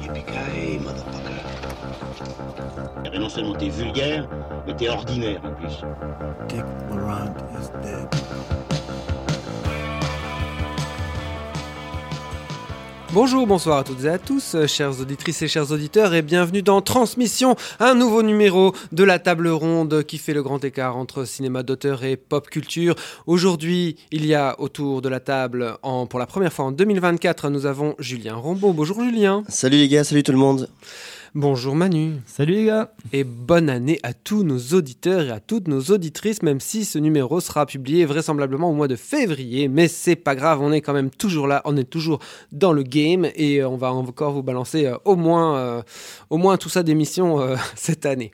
Yippee-ki-yay, motherfucker. Et non seulement t'es vulgaire, mais t'es ordinaire en plus. Dick Laurent is dead. Bonjour, bonsoir à toutes et à tous, euh, chères auditrices et chers auditeurs, et bienvenue dans Transmission, un nouveau numéro de la table ronde qui fait le grand écart entre cinéma d'auteur et pop culture. Aujourd'hui, il y a autour de la table, en, pour la première fois en 2024, nous avons Julien Rambaud. Bonjour Julien. Salut les gars, salut tout le monde. Bonjour Manu. Salut les gars Et bonne année à tous nos auditeurs et à toutes nos auditrices, même si ce numéro sera publié vraisemblablement au mois de février. Mais c'est pas grave, on est quand même toujours là, on est toujours dans le game et on va encore vous balancer euh, au, moins, euh, au moins tout ça d'émissions euh, cette année.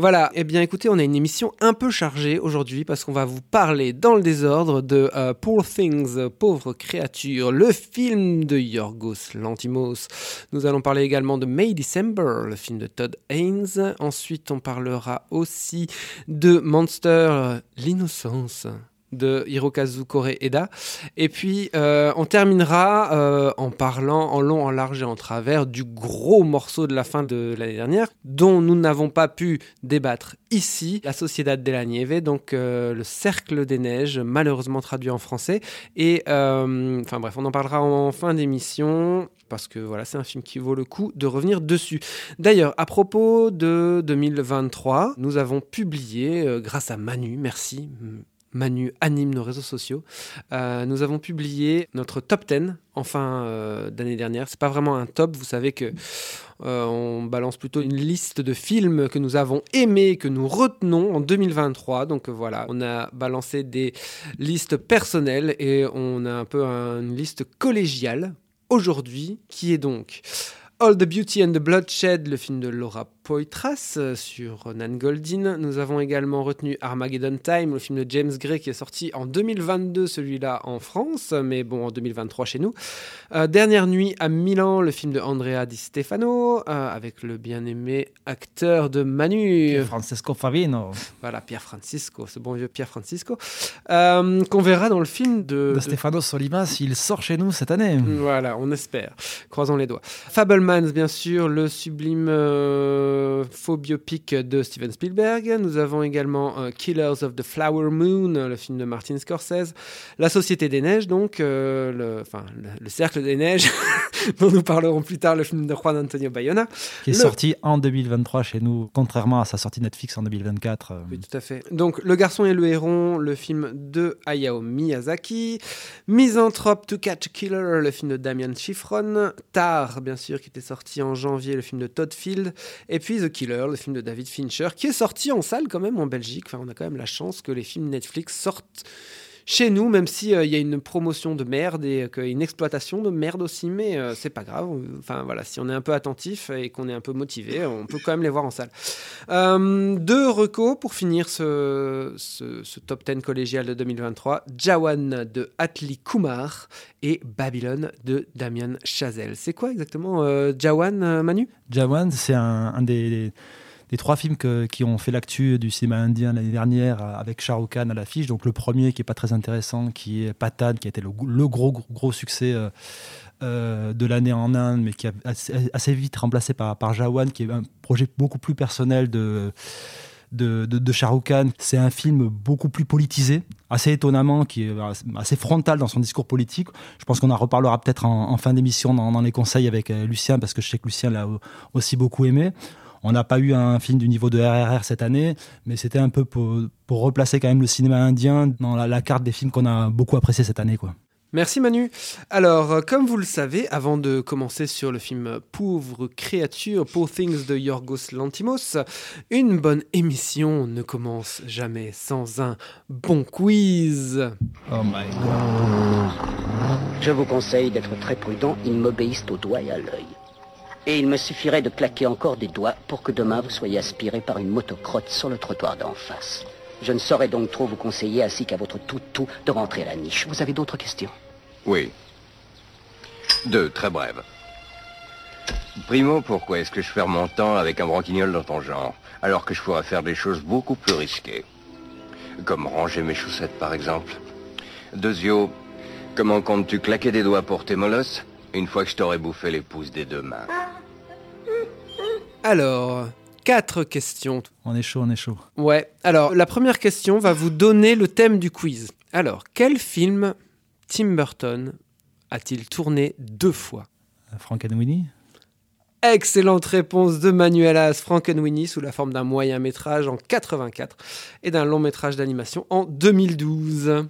Voilà, eh bien écoutez, on a une émission un peu chargée aujourd'hui parce qu'on va vous parler dans le désordre de euh, Poor Things, Pauvres créatures, le film de Yorgos Lantimos. Nous allons parler également de May December, le film de Todd Haynes. Ensuite, on parlera aussi de Monster, l'innocence de Hirokazu Kore-eda. Et puis, euh, on terminera euh, en parlant en long, en large et en travers du gros morceau de la fin de l'année dernière, dont nous n'avons pas pu débattre ici, la Sociedad de la Nieve, donc euh, le Cercle des Neiges, malheureusement traduit en français. Et, enfin bref, on en parlera en fin d'émission parce que voilà, c'est un film qui vaut le coup de revenir dessus. D'ailleurs, à propos de 2023, nous avons publié, grâce à Manu, merci, Manu anime nos réseaux sociaux. Euh, nous avons publié notre top 10 en fin euh, d'année dernière. C'est pas vraiment un top, vous savez que euh, on balance plutôt une liste de films que nous avons aimés, que nous retenons en 2023. Donc voilà, on a balancé des listes personnelles et on a un peu un- une liste collégiale aujourd'hui qui est donc All the Beauty and the Bloodshed, le film de Laura Poitras euh, sur Nan Goldin. Nous avons également retenu Armageddon Time, le film de James Gray qui est sorti en 2022, celui-là en France, mais bon, en 2023 chez nous. Euh, Dernière nuit à Milan, le film de Andrea Di Stefano, euh, avec le bien-aimé acteur de Manu. Francesco Favino Voilà, Pierre Francisco, ce bon vieux Pierre Francisco, euh, qu'on verra dans le film de, de de- Stefano Solimas, il sort chez nous cette année. voilà, on espère. Croisons les doigts. Fablemans, bien sûr, le sublime faux biopic de Steven Spielberg. Nous avons également euh, Killers of the Flower Moon, le film de Martin Scorsese. La Société des Neiges, donc, euh, le, enfin, le, le Cercle des Neiges, dont nous parlerons plus tard, le film de Juan Antonio Bayona. qui est Le- sorti en 2023 chez nous, contrairement à sa sortie Netflix en 2024. euh, Oui, tout à fait. Donc, Le Garçon et le Héron, le film de Hayao Miyazaki. Misanthrope to Catch a Killer, le film de Damian Schifron. Tar, bien sûr, qui était sorti en janvier, le film de Todd Field. Et puis The Killer, le film de David Fincher, qui est sorti en salle quand même en Belgique. Enfin, on a quand même la chance que les films Netflix sortent chez nous, même si euh, il y a une promotion de merde et euh, une exploitation de merde aussi, mais euh, c'est pas grave. Enfin voilà, si on est un peu attentif et qu'on est un peu motivé, on peut quand même les voir en salle. Deux recos pour finir ce, top 10 collégial de 2023. Jawan de Atli Kumar et Babylone de Damien Chazelle. C'est quoi exactement Jawan, Manu? Jawan, c'est un des, des trois films qui ont fait l'actu du cinéma indien l'année dernière euh, avec Shah Rukh Khan à l'affiche. Donc le premier qui est pas très intéressant, qui est Patan, qui a été le, gros, gros gros succès euh, euh, de l'année en Inde, mais qui a assez, assez vite remplacé par, par Jawan, qui est un projet beaucoup plus personnel de de, de, de. C'est un film beaucoup plus politisé, assez étonnamment, qui est assez frontal dans son discours politique. Je pense qu'on en reparlera peut-être en, fin d'émission dans, les conseils avec Lucien, parce que je sais que Lucien l'a au- aussi beaucoup aimé. On n'a pas eu un film du niveau de RRR cette année, mais c'était un peu pour, pour replacer quand même le cinéma indien dans la, la carte des films qu'on a beaucoup apprécié cette année. Quoi. Merci Manu. Alors, euh, comme vous le savez, avant de commencer sur le film Pauvre créature, Poor Things de Yorgos Lantimos, une bonne émission ne commence jamais sans un bon quiz. Oh my god. Je vous conseille d'être très prudent, ils m'obéissent au doigt et à l'œil. Et il me suffirait de claquer encore des doigts pour que demain vous soyez aspiré par une motocrotte sur le trottoir d'en face. Je ne saurais donc trop vous conseiller, ainsi qu'à votre tout-tout, de rentrer à la niche. Vous avez d'autres questions? Oui. Deux, très brèves. Primo, pourquoi est-ce que je perds mon temps avec un branquignol dans ton genre, alors que je pourrais faire des choses beaucoup plus risquées? Comme ranger mes chaussettes, par exemple. Deuxio, comment comptes-tu claquer des doigts pour tes molosses? Une fois que je t'aurai bouffé les pouces des deux mains. Alors, quatre questions. On est chaud, on est chaud. Ouais. Alors, la première question va vous donner le thème du quiz. Alors, quel film Tim Burton a-t-il tourné deux fois? Frankenweenie Excellente réponse de Manuel As Frankenweenie sous la forme d'un moyen métrage en 84 et d'un long métrage d'animation en 2012.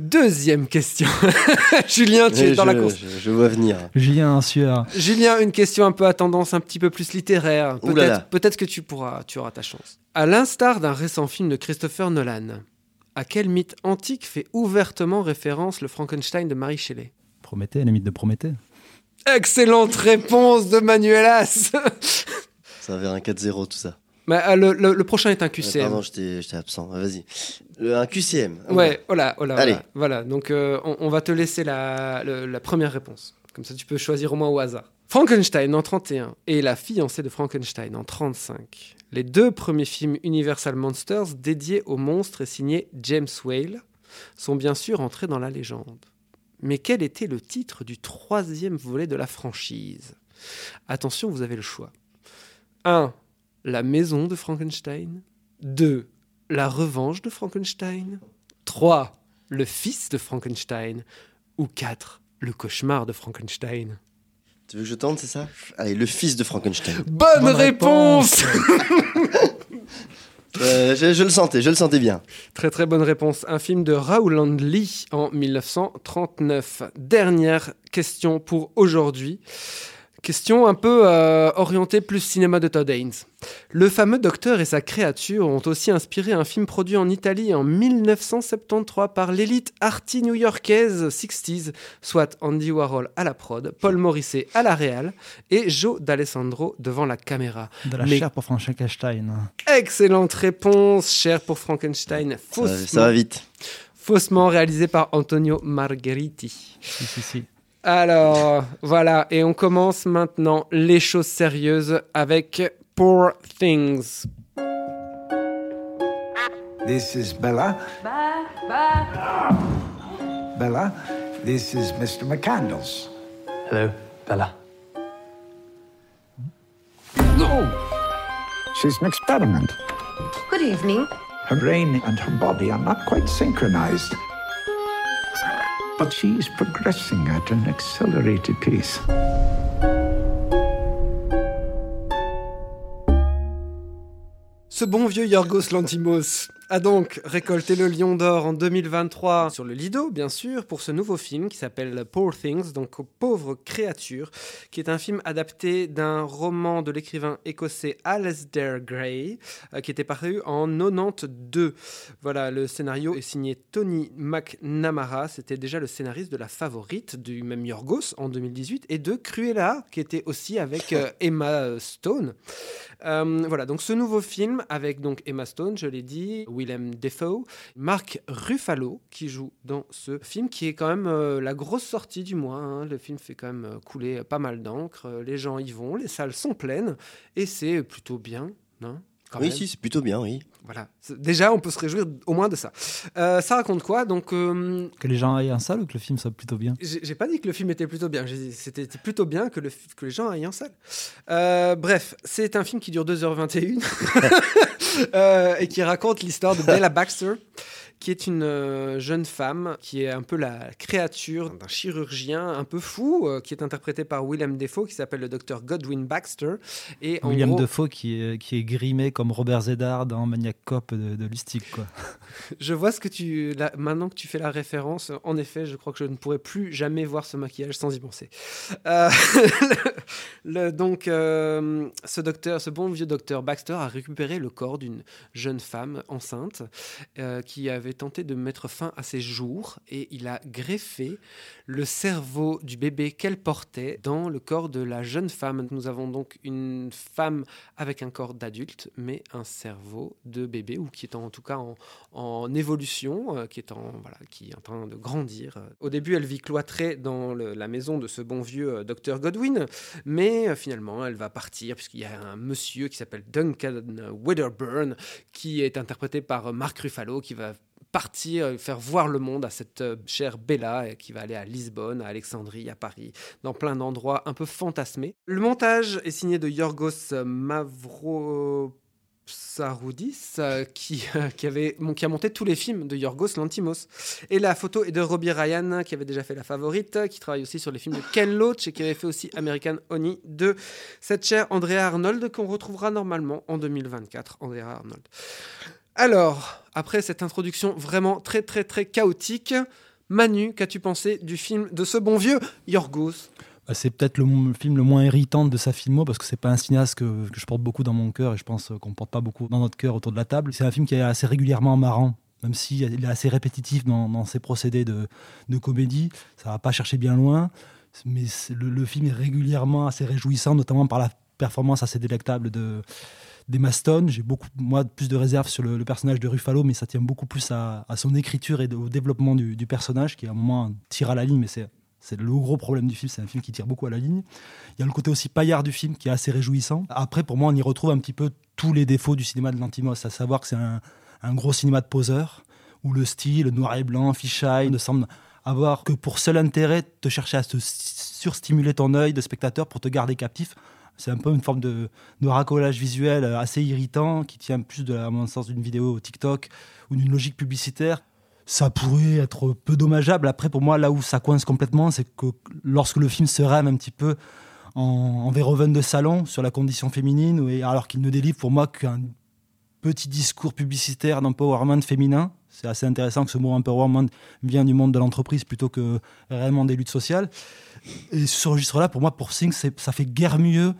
Deuxième question. Julien, tu es dans la course. Je, je vois venir. Julien, un sueur. Julien, une question un peu à tendance un petit peu plus littéraire. Peut-être que tu pourras, tu auras ta chance. À l'instar d'un récent film de Christopher Nolan, à quel mythe antique fait ouvertement référence le Frankenstein de Mary Shelley? Prométhée, la mythe de Prométhée. Excellente réponse de Manuel As. Ça va vers un 4-0 tout ça. Mais, euh, le, le- le prochain est un QCM. Pardon, j'étais absent. Vas-y. Un QCM. Ouais, voilà, voilà. Allez. Voilà, Voilà. donc euh, on, on va te laisser la première réponse. Comme ça, tu peux choisir au moins au hasard. Frankenstein en 31 et La fiancée de Frankenstein en 35. Les deux premiers films Universal Monsters dédiés aux monstres et signés James Whale sont bien sûr entrés dans la légende. Mais quel était le titre du troisième volet de la franchise? Attention, vous avez le choix. 1. La maison de Frankenstein. 2. La revanche de Frankenstein. 3. Le fils de Frankenstein. Ou 4. Le cauchemar de Frankenstein. Tu veux que je tente, c'est ça? Allez, le fils de Frankenstein. Bonne, Bonne réponse, Euh, je, je le sentais, je le sentais bien. Très très bonne réponse. Un film de Rowland Lee en 1939. Dernière question pour aujourd'hui. Question un peu euh, orientée plus cinéma de Todd Haynes. Le fameux docteur et sa créature ont aussi inspiré un film produit en Italie en 1973 par l'élite arty new-yorkaise 60s, soit Andy Warhol à la prod, Paul Morisset à la réal et Joe D'Alessandro devant la caméra. De la Mais- chair pour Frankenstein. Excellente réponse, cher pour Frankenstein. Ça, Faussement, ça va vite. faussement réalisé par Antonio Margheriti. Si, si, si. Alors, voilà, et on commence maintenant les choses sérieuses avec Poor Things. This is Bella. Bye, bye. Bella, this is Mr. McCandles. Hello, Bella. Oh, she's an experiment. Good evening. Her brain and her body are not quite synchronized. But she's progressing at an accelerated pace. Ce bon vieux Yorgos Lantimos a donc récolté le Lion d'Or en 2023 sur le Lido, bien sûr, pour ce nouveau film qui s'appelle Poor Things, donc Pauvres créatures, qui est un film adapté d'un roman de l'écrivain écossais Alasdair Gray, euh, qui était paru en 92. Voilà, le scénario est signé Tony McNamara, c'était déjà le scénariste de La Favorite du même Yorgos en 2018, et de Cruella, qui était aussi avec euh, Emma Stone. Euh, voilà, donc ce nouveau film avec donc Emma Stone, je l'ai dit, Willem Dafoe, Mark Ruffalo qui joue dans ce film qui est quand même euh, la grosse sortie du mois. hein. Le film fait quand même euh, couler pas mal d'encre. Les gens y vont, les salles sont pleines et c'est plutôt bien, non Quand Oui, même. si, c'est plutôt bien, oui. Voilà. Déjà, on peut se réjouir au moins de ça. Euh, ça raconte quoi? Donc, euh, Que les gens aillent en salle ou que le film soit plutôt bien? j'ai pas dit que le film était plutôt bien. J'ai dit C'était c'était plutôt bien que, le, que les gens aillent en salle. Euh, bref, c'est un film qui dure 2h21 euh, et qui raconte l'histoire de Bella Baxter, qui est une euh, jeune femme qui est un peu la créature d'un chirurgien un peu fou, euh, qui est interprété par Willem Dafoe, qui s'appelle le docteur Godwin Baxter. Et en William gros, Defoe qui est, qui est grimé comme Robert Zedard dans Maniac Cop de, de Lustig. Quoi. Je vois ce que tu. là, maintenant que tu fais la référence, en effet, je crois que je ne pourrai plus jamais voir ce maquillage sans y penser. Euh, le- donc, euh, ce docteur, ce bon vieux docteur Baxter a récupéré le corps d'une jeune femme enceinte qui avait tenté de mettre fin à ses jours et il a greffé le cerveau du bébé qu'elle portait dans le corps de la jeune femme. Nous avons donc une femme avec un corps d'adulte, mais un cerveau de bébé, ou qui est en, tout cas en, en évolution, euh, qui, est en, voilà, qui est en train de grandir. Au début, elle vit cloîtrée dans la maison de ce bon vieux euh, docteur Godwin, mais euh, finalement, elle va partir, puisqu'il y a un monsieur qui s'appelle Duncan Wedderburn, qui est interprété par euh, Mark Ruffalo, qui va partir, euh, faire voir le monde à cette euh, chère Bella, et qui va aller à Lisbonne, à Alexandrie, à Paris, dans plein d'endroits un peu fantasmés. Le montage est signé de Yorgos Mavro... Saroudis, euh, qui, euh, avait, mon- qui a monté tous les films de Yorgos Lantimos. Et la photo est de Robbie Ryan, qui avait déjà fait La Favorite, qui travaille aussi sur les films de Ken Loach et qui avait fait aussi American Honey de cette chère Andrea Arnold, qu'on retrouvera normalement en 2024. Andrea Arnold. Alors, après cette introduction vraiment très très très chaotique, Manu, qu'as-tu pensé du film de ce bon vieux Yorgos? Bah, c'est peut-être le film le moins irritant de sa filmo parce que c'est pas un cinéaste que, je porte beaucoup dans mon cœur et je pense euh, qu'on porte pas beaucoup dans notre cœur autour de la table. C'est un film qui est assez régulièrement marrant, même s'il est assez répétitif dans, ses procédés de, comédie. Ça va pas chercher bien loin, mais le film est régulièrement assez réjouissant, notamment par la performance assez délectable de d'Emma Stone. J'ai beaucoup, moi, plus de réserves sur le, personnage de Ruffalo, mais ça tient beaucoup plus à, son écriture et au développement du, du personnage, qui à un moment tire à la ligne, mais c'est c'est le gros problème du film, c'est un film qui tire beaucoup à la ligne. Il y a le côté aussi paillard du film qui est assez réjouissant. Après, pour moi, on y retrouve un petit peu tous les défauts du cinéma de Lantimos, à savoir que c'est un, un gros cinéma de poseur, où le style, noir et blanc, fisheye, ne semble avoir que pour seul intérêt de chercher à se surstimuler ton œil de spectateur pour te garder captif. C'est un peu une forme de, racolage visuel assez irritant qui tient plus, à mon sens, d'une vidéo TikTok ou d'une logique publicitaire ça pourrait être peu dommageable. Après, pour moi, là où ça coince complètement, c'est que lorsque le film se rame un petit peu en, en de salon sur la condition féminine, alors qu'il ne délivre pour moi qu'un petit discours publicitaire d'empowerment féminin. C'est assez intéressant que ce mot empowerment vient du monde de l'entreprise plutôt que réellement des luttes sociales. Et ce registre-là, pour moi, pour Sing, ça fait guère mieux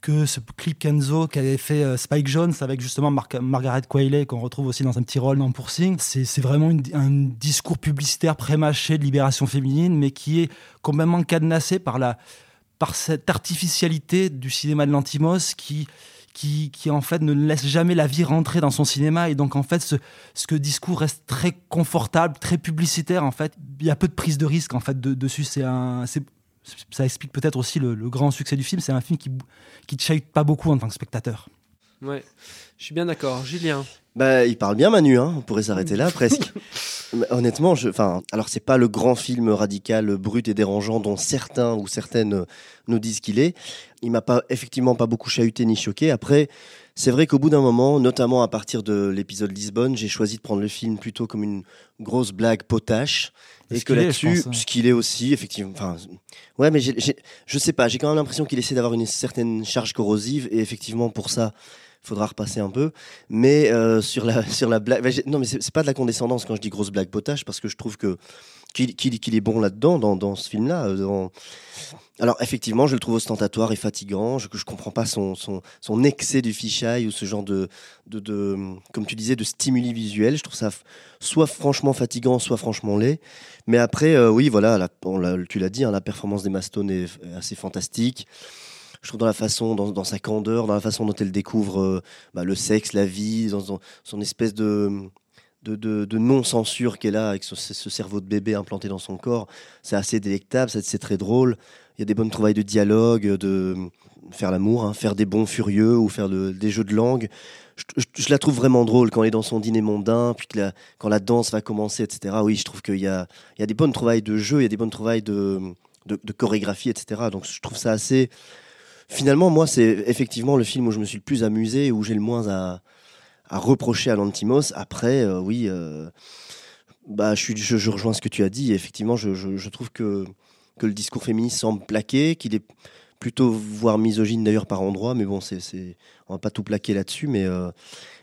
que ce clip Kenzo qu'avait fait euh, Spike Jones avec justement Mar Margaret Qualley qu'on retrouve aussi dans un petit rôle dans Pour Sing. C'est vraiment un discours publicitaire prémâché de libération féminine, mais qui est complètement cadenassé par, la, par cette artificialité du cinéma de l'Antimos qui, qui, qui, en fait ne laisse jamais la vie rentrer dans son cinéma et donc en fait ce, ce que discours reste très confortable, très publicitaire en fait. Il y a peu de prise de risque en fait de, dessus. C'est un, ça explique peut-être aussi le, le, grand succès du film. C'est un film qui qui te chahute pas beaucoup en tant que spectateur. Ouais, je suis bien d'accord. Julien bah, il parle bien Manu, hein. on pourrait s'arrêter là presque. Honnêtement, je, enfin, alors c'est pas le grand film radical, brut et dérangeant dont certains ou certaines nous disent qu'il est. Il m'a pas effectivement pas beaucoup chahuté ni choqué. Après, c'est vrai qu'au bout d'un moment, notamment à partir de l'épisode Lisbonne, j'ai choisi de prendre le film plutôt comme une grosse blague potache. Et ce que là-dessus, hein. ce qu'il est aussi, effectivement. Enfin, ouais, mais j'ai, j'ai, je sais pas, j'ai quand même l'impression qu'il essaie d'avoir une certaine charge corrosive et effectivement pour ça, faudra repasser un peu. Mais euh, sur la sur la blague, bah, non, mais c'est, pas de la condescendance quand je dis grosse blague potache parce que je trouve que qu'il, qu'il est bon là-dedans dans, dans ce film-là. euh. Alors effectivement, je le trouve ostentatoire et fatigant. Je, je comprends pas son, son, son excès du fisheye ou ce genre de, de, de, comme tu disais, de stimuli visuels. Je trouve ça soit franchement fatigant, soit franchement laid. Mais après, euh, oui, voilà, tu l'as dit, hein, la performance d'Emma Stone est assez fantastique. Je trouve dans la façon, dans, sa candeur, dans la façon dont elle découvre euh, bah, le sexe, la vie, dans, son espèce de, non-censure qu'elle a avec ce, ce, cerveau de bébé implanté dans son corps. C'est assez délectable, c'est très drôle. Il y a des bonnes trouvailles de dialogue, de faire l'amour, hein, faire des bons furieux ou faire de, des jeux de langue. Je, la trouve vraiment drôle quand elle est dans son dîner mondain, puis quand la danse va commencer, etc. Oui, je trouve qu'il y a, des bonnes trouvailles de jeu, il y a des bonnes trouvailles de chorégraphie, etc. Donc je trouve ça assez. Finalement, moi, c'est effectivement le film où je me suis le plus amusé, où j'ai le moins à, reprocher à Lantimos. Après, euh, oui, euh, bah, je, rejoins ce que tu as dit. Effectivement, je, trouve que, que le discours féministe semble plaqué, qu'il est plutôt voire misogyne d'ailleurs par endroits, mais bon, c'est, on va pas tout plaquer là-dessus. Mais euh,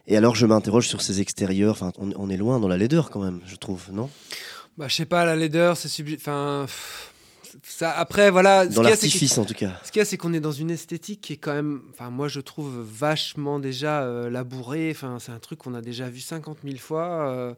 et alors, je m'interroge sur ses extérieurs. Enfin, on, est loin dans la laideur quand même, je trouve, non? Bah, je sais pas, la laideur, c'est subli... enfin. Ça, après, voilà. ce Dans y l'artifice, en tout cas. Ce qu'il y a, c'est qu'on est dans une esthétique qui est quand même, enfin, moi je trouve vachement déjà euh, labourée. Enfin, c'est un truc qu'on a déjà vu 50 000 fois. euh.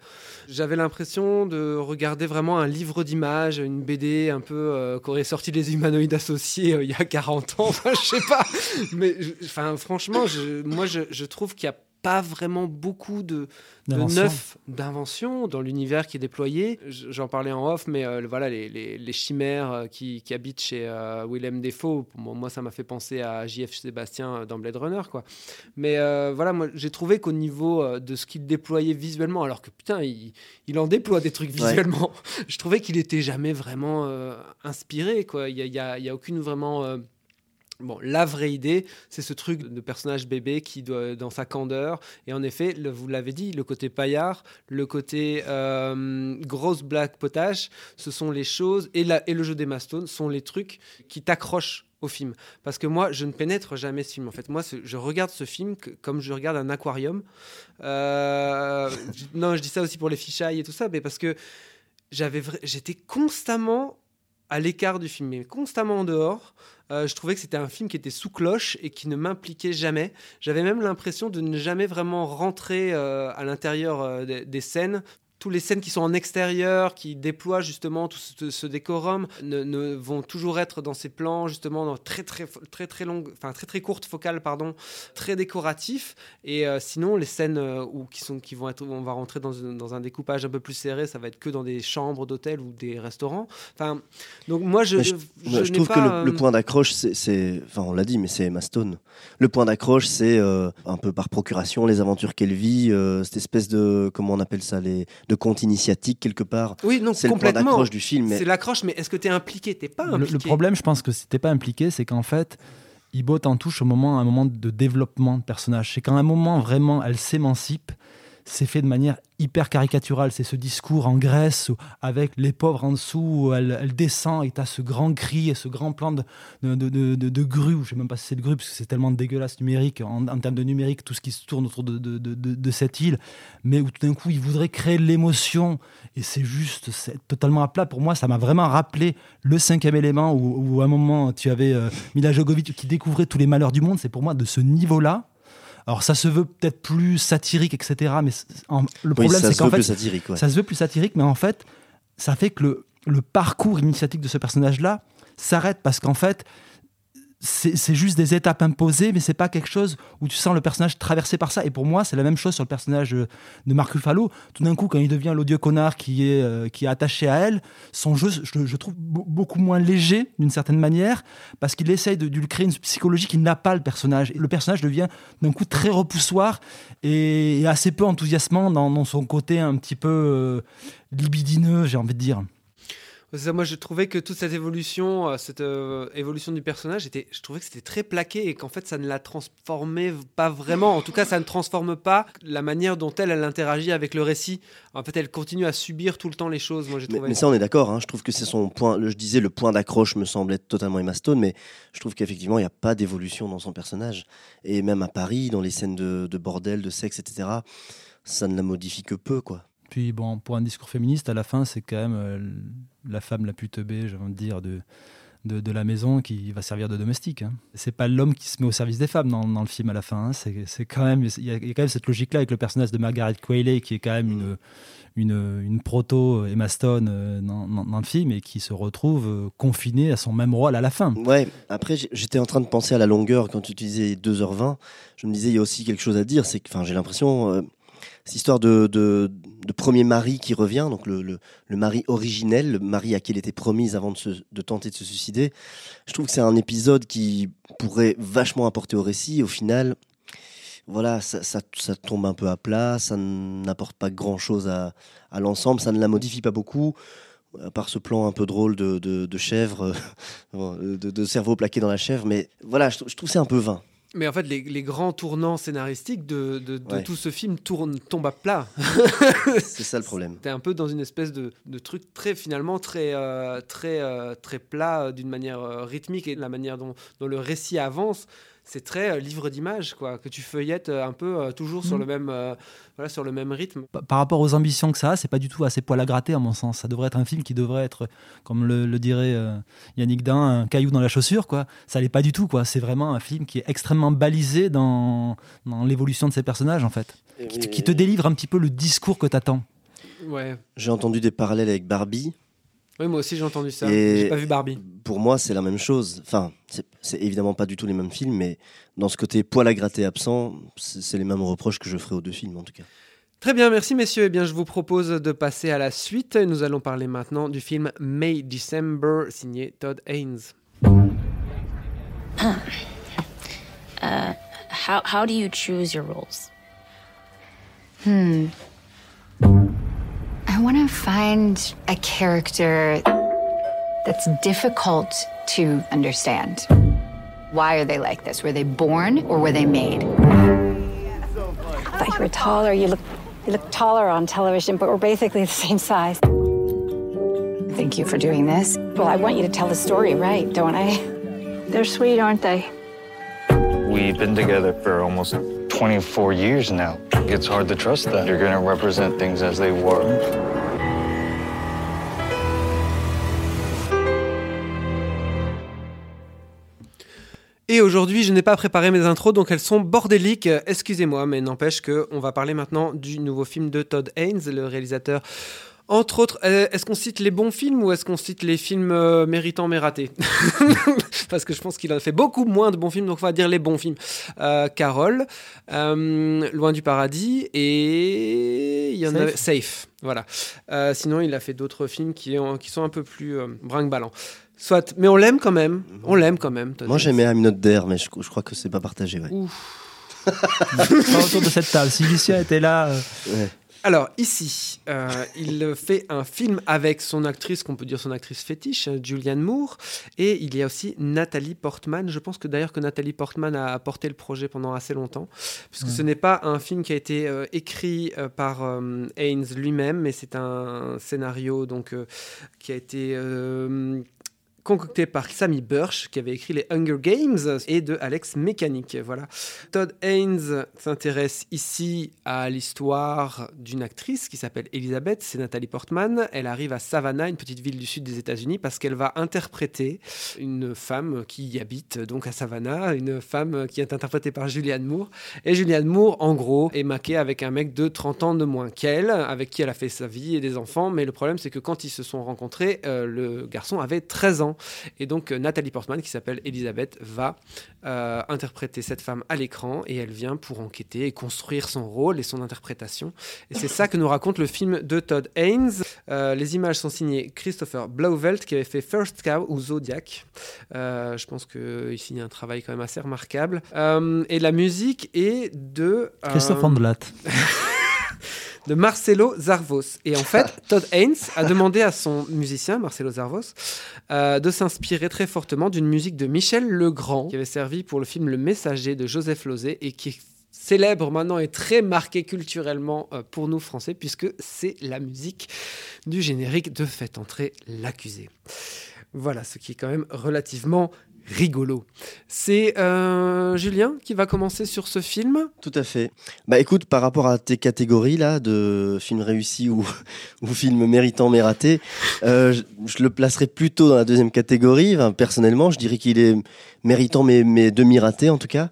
J'avais l'impression de regarder vraiment un livre d'images, une BD un peu euh, qu'aurait sorti les humanoïdes associés euh, il y a 40 ans. Enfin, je sais pas. Mais enfin, franchement, je- moi je, je trouve qu'il n'y a pas vraiment beaucoup de, de neuf d'invention dans l'univers qui est déployé. J'en parlais en off, mais euh, voilà, les, les- les chimères euh, qui, qui habitent chez euh, Willem Defoe, moi, moi, ça m'a fait penser à J.F. Sébastien euh, dans Blade Runner, quoi. Mais euh, voilà, moi, j'ai trouvé qu'au niveau de ce qu'il déployait visuellement, alors que putain, il, il en déploie des trucs Ouais. visuellement, je trouvais qu'il était jamais vraiment inspiré, quoi. Il y a, il y a- il y a aucune vraiment. Bon, la vraie idée, c'est ce truc de personnage bébé qui doit dans sa candeur. Et en effet, vous l'avez dit, le côté paillard, le côté euh, grosse blague potache, ce sont les choses et, le jeu des mastones sont les trucs qui t'accrochent au film. Parce que moi, je ne pénètre jamais ce film. En fait, moi, je regarde ce film comme je regarde un aquarium. Euh, non, je dis ça aussi pour les fichailles et tout ça, mais parce que j'étais constamment à l'écart du film, mais constamment en dehors. Euh, je trouvais que c'était un film qui était sous cloche et qui ne m'impliquait jamais. J'avais même l'impression de ne jamais vraiment rentrer euh, à l'intérieur euh, des, des scènes. Tous les scènes qui sont en extérieur, qui déploient justement tout ce, ce décorum, ne, ne vont toujours être dans ces plans justement dans très très très très longues, enfin très très courtes focales pardon, très décoratifs. Et euh, sinon les scènes euh, où qui sont qui vont être, on va rentrer dans, un- dans un découpage un peu plus serré, ça va être que dans des chambres d'hôtel ou des restaurants. Enfin, donc moi je, Mais je, trouve pas, que le, le euh, point d'accroche, c'est-. Enfin, on l'a dit, mais c'est Emma Stone. Le point d'accroche, c'est euh, un peu par procuration, les aventures qu'elle vit, euh, cette espèce de. Comment on appelle ça les, De conte initiatique, quelque part. Oui, non, C'est le point complètement. d'accroche du film. Mais C'est l'accroche, mais est-ce que tu es impliqué? T'es pas impliqué. le problème, je pense que si t'es pas impliqué, c'est qu'en fait, il botte en touche au moment, à un moment de développement de personnage. C'est qu'à un moment, vraiment, elle s'émancipe. C'est fait de manière hyper caricaturale. C'est ce discours en Grèce avec les pauvres en dessous, où elle, descend et tu as ce grand cri et ce grand plan de, de, de, de- grue. Je sais même pas si c'est de grue parce que c'est tellement dégueulasse numérique en, termes de numérique, tout ce qui se tourne autour de, de, cette île. Mais où tout d'un coup, il voudrait créer de l'émotion et c'est juste, c'est totalement à plat. Pour moi, ça m'a vraiment rappelé le cinquième élément où, à un moment tu avais euh, Mila Jovovich qui découvrait tous les malheurs du monde. C'est pour moi de ce niveau-là. Alors ça se veut peut-être plus satirique, etc. Mais en- le problème, c'est qu'en fait, plus satirique. ouais. ça se veut plus satirique, mais en fait, ça fait que le, le parcours initiatique de ce personnage-là s'arrête parce qu'en fait, c'est juste des étapes imposées, mais c'est pas quelque chose où tu sens le personnage traversé par ça. Et pour moi, c'est la même chose sur le personnage euh, de Marc Ruffalo. Tout d'un coup, quand il devient l'odieux connard qui est, euh, qui est attaché à elle, son jeu, je, trouve be- beaucoup moins léger d'une certaine manière, parce qu'il essaye de, lui créer une psychologie qui n'a pas le personnage. Et le personnage devient d'un coup très repoussoir et, assez peu enthousiasmant dans, dans son côté un petit peu euh, libidineux, j'ai envie de dire. Moi, je trouvais que toute cette évolution, euh, cette euh, évolution du personnage, était, je trouvais que c'était très plaqué et qu'en fait, ça ne la transformait pas vraiment. En tout cas, ça ne transforme pas la manière dont elle, elle interagit avec le récit. En fait, elle continue à subir tout le temps les choses. Moi, j'ai Mais, trouvé. mais ça, on est d'accord. hein. Je trouve que c'est son point. le- je disais, le point d'accroche me semble être totalement Emma Stone, mais je trouve qu'effectivement, il n'y a pas d'évolution dans son personnage. Et même à Paris, dans les scènes de, de bordel, de sexe, etc., ça ne la modifie que peu, quoi. Puis bon, pour un discours féministe, à la fin, c'est quand même euh, la femme la plus teubée, j'ai envie de dire, de, de, la maison qui va servir de domestique. Hein. C'est pas l'homme qui se met au service des femmes dans, le film à la fin. hein. C'est quand même, il y, a quand même cette logique-là avec le personnage de Margaret Qualley qui est quand même une, une, une proto Emma Stone euh, dans, le film et qui se retrouve euh, confinée à son même rôle à la fin. Ouais, après, j'étais en train de penser à la longueur quand tu disais 2h20. Je me disais, il y a aussi quelque chose à dire. C'est que j'ai l'impression, cette histoire de, premier mari qui revient, donc le, mari originel, le mari à qui elle était promise avant de, tenter de se suicider. Je trouve que c'est un épisode qui pourrait vachement apporter au récit. Au final, voilà, ça, tombe un peu à plat, ça n'apporte pas grand chose à, l'ensemble, ça ne la modifie pas beaucoup. À part ce plan un peu drôle de, chèvre, de, cerveau plaqué dans la chèvre, mais voilà, je, je trouve c'est un peu vain. Mais en fait, les, les grands tournants scénaristiques de, de- de Ouais. tout ce film tournent, tombent à plat. C'est ça le problème. T'es un peu dans une espèce de, de truc très finalement très très euh, très plat euh, d'une manière euh, rythmique et de la manière dont, dont le récit avance. C'est très euh, livre d'images, quoi, que tu feuillettes euh, un peu euh, toujours sur Mm. le même, euh, voilà, sur le même rythme. Pa- Par rapport aux ambitions que ça a, c'est pas du tout assez poil à gratter à mon sens. Ça devrait être un film qui devrait être, comme le, le dirait euh, Yannick Dain, un caillou dans la chaussure. Quoi. Ça l'est pas du tout. Quoi. C'est vraiment un film qui est extrêmement balisé dans, dans l'évolution de ses personnages en fait, qui, te- qui te délivre un petit peu le discours que t'attends. Ouais. J'ai entendu des parallèles avec Barbie. Oui, moi aussi j'ai entendu ça. Et- J'ai pas vu Barbie. Pour moi, c'est la même chose. Enfin, c'est- c'est évidemment pas du tout les mêmes films, mais dans ce côté poil à gratter absent, c'est c'est les mêmes reproches que je ferai aux deux films en tout cas. Très bien, merci messieurs. Eh bien, je vous propose de passer à la suite. Nous allons parler maintenant du film May December, signé Todd Haynes. How, how do you choose your roles? Hmm. I want to find a character that's difficult to understand. Why are they like this? Were they born or were they made? I thought you were taller. You look, you look taller on television, but we're basically the same size. Thank you for doing this. Well, I want you to tell the story right, don't I? They're sweet, aren't they? We've been together for almost 24 years now. It's hard to trust that you're gonna represent things as they were. Et aujourd'hui, je n'ai pas préparé mes intros, donc elles sont bordéliques. Excusez-moi, mais n'empêche qu'on va parler maintenant du nouveau film de Todd Haynes, le réalisateur. Entre autres, euh, est-ce qu'on cite les bons films ou est-ce qu'on cite les films euh, méritants mais ratés? Parce que je pense qu'il a fait beaucoup moins de bons films, donc on va dire les bons films. Euh, Carole, euh, Loin du paradis et il y en Safe. avait Safe. Voilà. Euh, sinon, il a fait d'autres films qui, ont- qui sont un peu plus brinque-ballants. Soit, mais on l'aime quand même. On l'aime quand même. Moi, j'aimais I'm Not There, mais je, je crois que c'est pas partagé. Ouais. Pas autour de cette table. Si Lucia était là, euh, Ouais. Alors, ici, euh, il fait un film avec son actrice, qu'on peut dire son actrice fétiche, Julianne Moore. Et il y a aussi Nathalie Portman. Je pense que d'ailleurs que Nathalie Portman a porté le projet pendant assez longtemps. Puisque ce n'est pas un film qui a été euh, écrit euh, par euh, Haynes lui-même, mais c'est un scénario donc, euh, qui a été. Concocté par Sammy Burch, qui avait écrit les Hunger Games, et de Alex Mécanique. Voilà. Todd Haynes s'intéresse ici à l'histoire d'une actrice qui s'appelle Elizabeth, c'est Nathalie Portman. Elle arrive à Savannah, une petite ville du sud des États-Unis, parce qu'elle va interpréter une femme qui y habite donc à Savannah, une femme qui est interprétée par Julianne Moore. Et Julianne Moore, en gros, est maquée avec un mec de 30 ans de moins qu'elle, avec qui elle a fait sa vie et des enfants. Mais le problème, c'est que quand ils se sont rencontrés, euh, le garçon avait 13 ans. Et donc euh, Nathalie Portman, qui s'appelle Elisabeth, va euh, interpréter cette femme à l'écran et elle vient pour enquêter et construire son rôle et son interprétation. Et c'est ça que nous raconte le film de Todd Haynes. Euh, les images sont signées Christopher Blauvelt qui avait fait First Cow ou Zodiac. Je pense que ici il y a un travail quand même assez remarquable. Et la musique est de Christophe Andlat. de Marcelo Zarvos. Et en fait, Todd Haynes a demandé à son musicien, Marcelo Zarvos, euh, de s'inspirer très fortement d'une musique de Michel Legrand, qui avait servi pour le film Le Messager de Joseph Losey et qui est célèbre maintenant et très marqué culturellement euh, pour nous français, puisque c'est la musique du générique de Faites entrer l'accusé. Voilà, ce qui est quand même relativement rigolo. C'est euh, Julien qui va commencer sur ce film. Tout à fait. Bah écoute, par rapport à tes catégories là de films réussis ou, ou films méritants mais ratés, euh, je, le placerais plutôt dans la deuxième catégorie. Personnellement, je dirais qu'il est méritant mais, mais demi-raté en tout cas.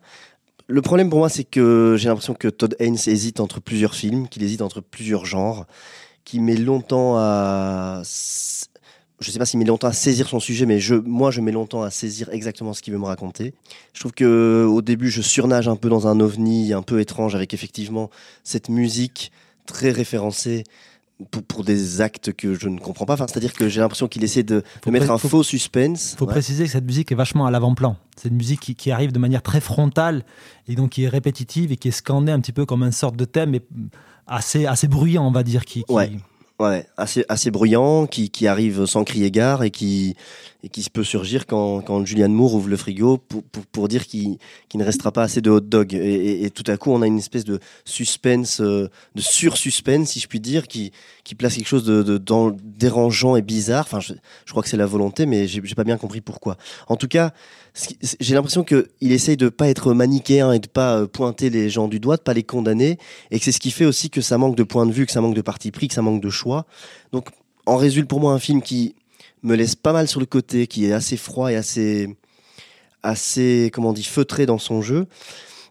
Le problème pour moi, c'est que j'ai l'impression que Todd Haynes hésite entre plusieurs films, qu'il hésite entre plusieurs genres, qu'il met longtemps à je sais pas s'il met longtemps à saisir son sujet, mais je, moi, je mets longtemps à saisir exactement ce qu'il veut me raconter. Je trouve que au début, je surnage un peu dans un ovni un peu étrange avec effectivement cette musique très référencée pour, pour des actes que je ne comprends pas. Enfin, c'est-à-dire que j'ai l'impression qu'il essaie de, de mettre un faut- faux suspense. Il faut Ouais. préciser que cette musique est vachement à l'avant-plan. C'est une musique qui, qui arrive de manière très frontale et donc qui est répétitive et qui est scandée un petit peu comme une sorte de thème, mais assez, assez bruyant, on va dire. Qui, qui- Ouais. Ouais, assez, assez bruyant, qui, qui arrive sans crier gare et qui, et peut surgir quand, quand Julianne Moore ouvre le frigo pour, pour, pour dire qu'il ne restera pas assez de hot dog. Et, tout à coup, on a une espèce de suspense, euh, de sur-suspense, si je puis dire, qui, qui place quelque chose de, de dérangeant et bizarre. Enfin, je, je crois que c'est la volonté, mais j'ai pas bien compris pourquoi. En tout cas, j'ai l'impression qu'il essaye de pas être manichéen et de pas euh, pointer les gens du doigt, de pas les condamner, et que c'est ce qui fait aussi que ça manque de point de vue, que ça manque de parti pris, que ça manque de choix. Donc, en résulte pour moi un film qui me laisse pas mal sur le côté, qui est assez froid et assez, assez, comment on dit, feutré dans son jeu.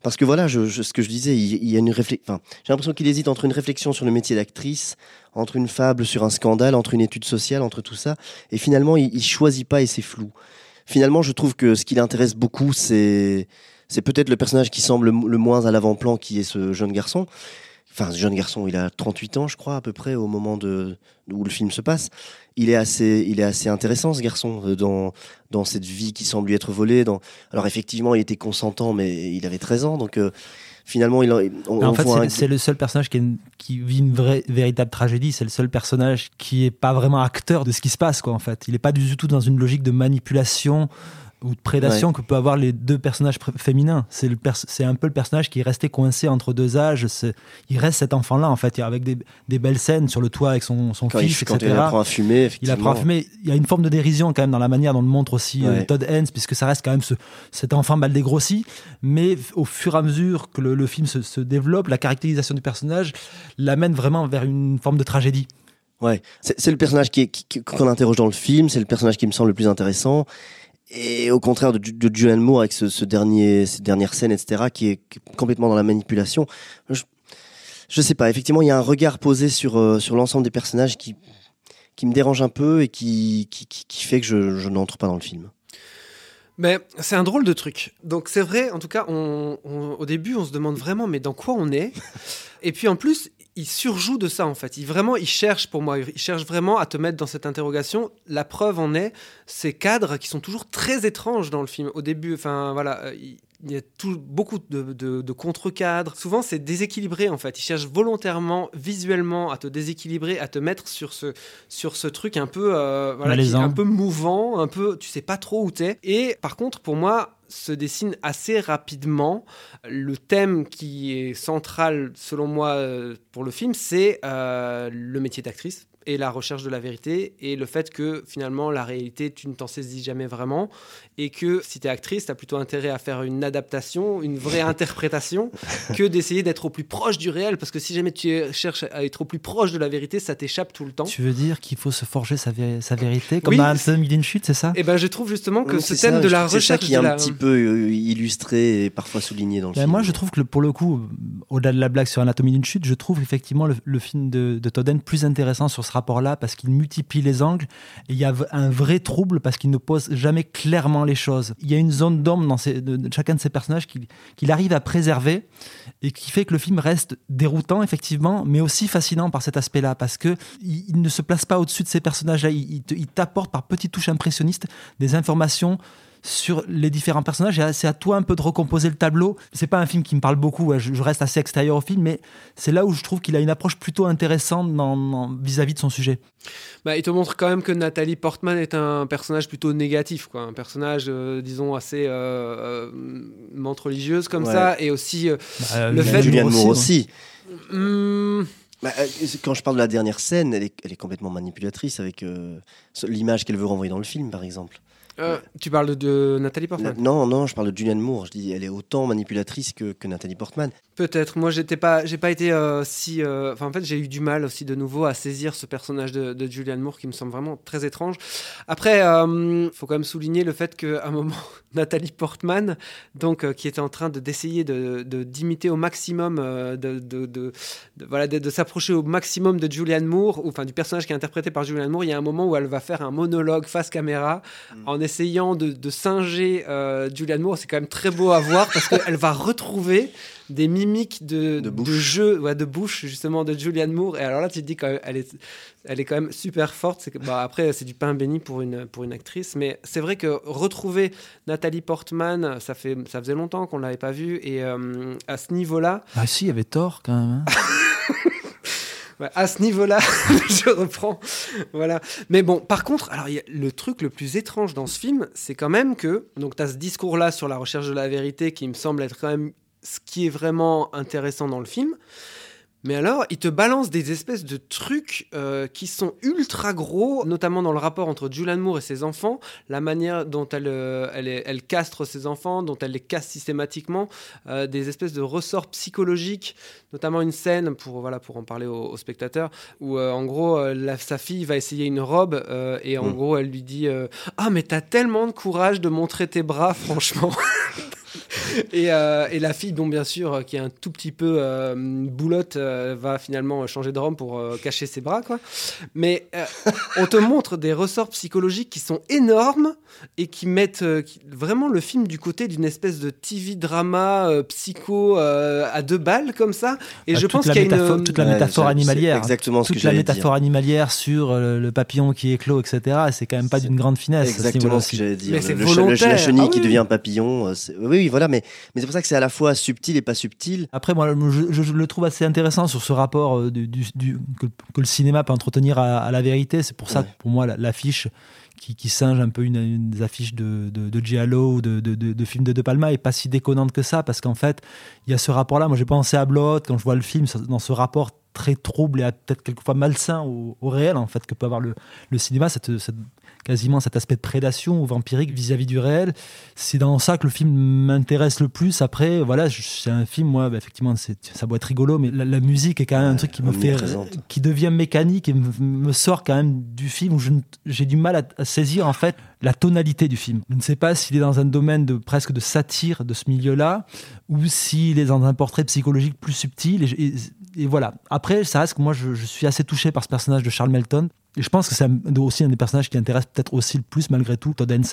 Parce que voilà, ce que je disais, il, y a une réflexion. J'ai l'impression qu'il hésite entre une réflexion sur le métier d'actrice, entre une fable sur un scandale, entre une étude sociale, entre tout ça. Et finalement, il, il choisit pas et c'est flou. Finalement, je trouve que ce qui l'intéresse beaucoup, c'est c'est peut-être le personnage qui semble le, moins à l'avant-plan, qui est ce jeune garçon. Enfin, ce jeune garçon, il a 38 ans, je crois, à peu près, au moment de, où le film se passe. Il est assez, il est assez intéressant, ce garçon, euh, dans, dans cette vie qui semble lui être volée. Alors, effectivement, il était consentant, mais il avait 13 ans, donc euh, finalement, il, en- on, en on fait, c'est un- le seul personnage qui, est une- qui vit une vraie, véritable tragédie. C'est le seul personnage qui est pas vraiment acteur de ce qui se passe, quoi. En fait, il est pas du tout dans une logique de manipulation ou de prédation Ouais. que peut avoir les deux personnages féminins. C'est le pers- c'est un peu le personnage qui est resté coincé entre deux âges. Il reste cet enfant-là, en fait, avec des, des belles scènes sur le toit avec son, son quand, il, fils, quand etc. il apprend à fumer, Il effectivement. apprend à fumer. Il y a une forme de dérision quand même dans la manière dont le montre aussi euh, Ouais. Todd Haynes, puisque ça reste quand même ce, cet enfant mal dégrossi. Mais au fur et à mesure que le, le film se, se développe, la caractérisation du personnage l'amène vraiment vers une forme de tragédie. Ouais, c'est le personnage qui- qui- qu'on interroge dans le film, c'est le personnage qui me semble le plus intéressant. Et au contraire de, de Moore avec ce, dernier, ces dernières scènes, etc., qui est complètement dans la manipulation. Je, je sais pas, effectivement, il y a un regard posé sur, euh, sur l'ensemble des personnages qui, qui me dérange un peu et qui, qui, qui, fait que je, n'entre pas dans le film. Mais c'est un drôle de truc. Donc c'est vrai, en tout cas, au début, on se demande vraiment, mais dans quoi on est? Et puis en plus, il surjoue de ça en fait. Il vraiment, il cherche pour moi, il cherche vraiment à te mettre dans cette interrogation. La preuve en est ces cadres qui sont toujours très étranges dans le film. Au début, enfin voilà. euh, il- il y a tout, beaucoup de, de- de contre-cadres. Souvent, c'est déséquilibré en fait. Ils cherchent volontairement, visuellement, à te déséquilibrer, à te mettre sur ce, sur ce truc un peu, euh, voilà, un peu mouvant, un peu, tu sais pas trop où t'es. Et par contre, pour moi, se dessine assez rapidement. Le thème qui est central, selon moi, euh, pour le film, c'est euh, le métier d'actrice et la recherche de la vérité et le fait que finalement la réalité tu ne t'en saisis jamais vraiment et que si tu es actrice tu as plutôt intérêt à faire une adaptation une vraie interprétation que d'essayer d'être au plus proche du réel. Parce que si jamais tu es- cherches à être au plus proche de la vérité ça t'échappe tout le temps. Tu veux dire qu'il faut se forger sa, vé- sa vérité, comme Oui, dans Handsome Million Chute, c'est ça? Et ben je trouve justement que Ouais, ce thème ça, de la c'est ça recherche qui est un la- petit peu euh, illustré et parfois souligné dans le Ben, film. moi, je trouve que le- pour le coup, au-delà de la blague sur Anatomie d'une chute, je trouve effectivement le, le film de, de Todd Haynes plus intéressant sur rapport-là parce qu'il multiplie les angles et il y a un vrai trouble parce qu'il ne pose jamais clairement les choses. Il y a une zone d'ombre dans chacun de ces personnages qu'il arrive à préserver et qui fait que le film reste déroutant effectivement, mais aussi fascinant par cet aspect-là parce que il, il ne se place pas au-dessus de ces personnages-là. Il t'apporte par petites touches impressionnistes des informations sur les différents personnages et c'est à toi un peu de recomposer le tableau. C'est pas un film qui me parle beaucoup, hein, je, reste assez extérieur au film, mais c'est là où je trouve qu'il a une approche plutôt intéressante vis-à-vis de son sujet. Bah, il te montre quand même que Nathalie Portman est un personnage plutôt négatif, quoi. Un personnage, euh, disons, assez euh, euh, mente religieuse comme Ouais. ça, et aussi euh, Bah, le fait. Julianne Moore ouais. aussi. Hmm, Bah, euh, quand je parle de la dernière scène, elle est, elle est complètement manipulatrice avec euh, l'image qu'elle veut renvoyer dans le film, par exemple. Euh, tu parles de, Nathalie Portman Non, non, je parle de Julianne Moore. Je dis, elle est autant manipulatrice que, que Nathalie Portman. Peut-être. Moi, j'étais pas, j'ai pas été euh, si. euh, Enfin, en fait, j'ai eu du mal aussi de nouveau à saisir ce personnage de, de Julianne Moore qui me semble vraiment très étrange. Après, euh, faut quand même souligner le fait qu'à un moment, Nathalie Portman, donc qui était en train de d'essayer de de- d'imiter au maximum, de, voilà, de, de s'approcher au maximum de Julianne Moore, ou enfin du personnage qui est interprété par Julianne Moore. Il y a un moment où elle va faire un monologue face caméra en essayant de, singer Julianne Moore. C'est quand même très beau à voir parce qu'elle va retrouver des mimiques de, De de, bouche. jeu, ouais, de bouche justement de Julianne Moore. Et alors là, tu te dis qu'elle est, elle est quand même super forte. C'est que, bah, après, c'est du pain béni pour une, pour une actrice. Mais c'est vrai que retrouver Nathalie Portman, ça, fait, ça faisait longtemps qu'on ne l'avait pas vue. Et euh, à ce niveau-là, Ah si, il y avait tort quand même. hein. Ouais, à ce niveau-là, je reprends. Voilà. Mais bon, par contre, alors, il y a- le truc le plus étrange dans ce film, c'est quand même que. Donc, tu as ce discours-là sur la recherche de la vérité qui me semble être quand même ce qui est vraiment intéressant dans le film. Mais alors, il te balance des espèces de trucs euh, qui sont ultra gros, notamment dans le rapport entre Julianne Moore et ses enfants, la manière dont elle, euh, elle, castre ses enfants, dont elle les casse systématiquement, euh, des espèces de ressorts psychologiques, notamment une scène, pour, voilà, pour en parler aux, aux spectateurs, où en gros, la- sa fille va essayer une robe et en Mm. gros, elle lui dit Ah, mais t'as tellement de courage de montrer tes bras, franchement. Et, euh, et la fille, dont bien sûr, euh, qui est un tout petit peu euh, boulotte, euh, va finalement changer de robe pour euh, cacher ses bras, quoi. Mais euh, on te montre des ressorts psychologiques qui sont énormes et qui mettent euh, qui- vraiment le film du côté d'une espèce de TV drama euh, psycho euh, à deux balles comme ça. Et Ah, je pense qu'il y a une toute la métaphore animalière, exactement ce toute que la métaphore dire. animalière sur euh, le papillon qui éclot, etc. C'est quand même pas d'une grande finesse. ce Exactement niveau-là ce que j'allais dire. Mais Le- c'est le, ch- le- volontaire. la chenille Ah qui devient un papillon. euh, Oui, oui, voilà. Mais, mais c'est pour ça que c'est à la fois subtil et pas subtil. Après, moi, je, je- je le trouve assez intéressant sur ce rapport euh, du, du- du- que, que le cinéma peut entretenir à, à la vérité. C'est pour ça Ouais. que, pour moi, la- l'affiche qui, qui singe un peu une, une des affiches de, de, de Giallo ou de, de, de, de films de De Palma est pas si déconnante que ça, parce qu'en fait, il y a ce rapport-là. Moi, j'ai pensé à Blood quand je vois le film, dans ce rapport très trouble et peut-être quelquefois malsain au, au réel, en fait, que peut avoir le, le cinéma, cette, cette- quasiment cet aspect de prédation ou vampirique vis-à-vis du réel. C'est dans ça que le film m'intéresse le plus. Après, voilà, c'est un film, moi, bah, effectivement, ça doit être rigolo, mais la, la musique est quand même un truc qui me fait, omniprésente. qui devient mécanique et me, me sort quand même du film où j'ai du mal à, à saisir en fait la tonalité du film. Je ne sais pas s'il est dans un domaine de presque de satire de ce milieu-là ou s'il est dans un portrait psychologique plus subtil. Et, je- et- et voilà. Après, ça reste que moi, je, je suis assez touché par ce personnage de Charles Melton. Et je pense que c'est aussi un des personnages qui intéresse peut-être aussi le plus malgré tout Todd Haynes.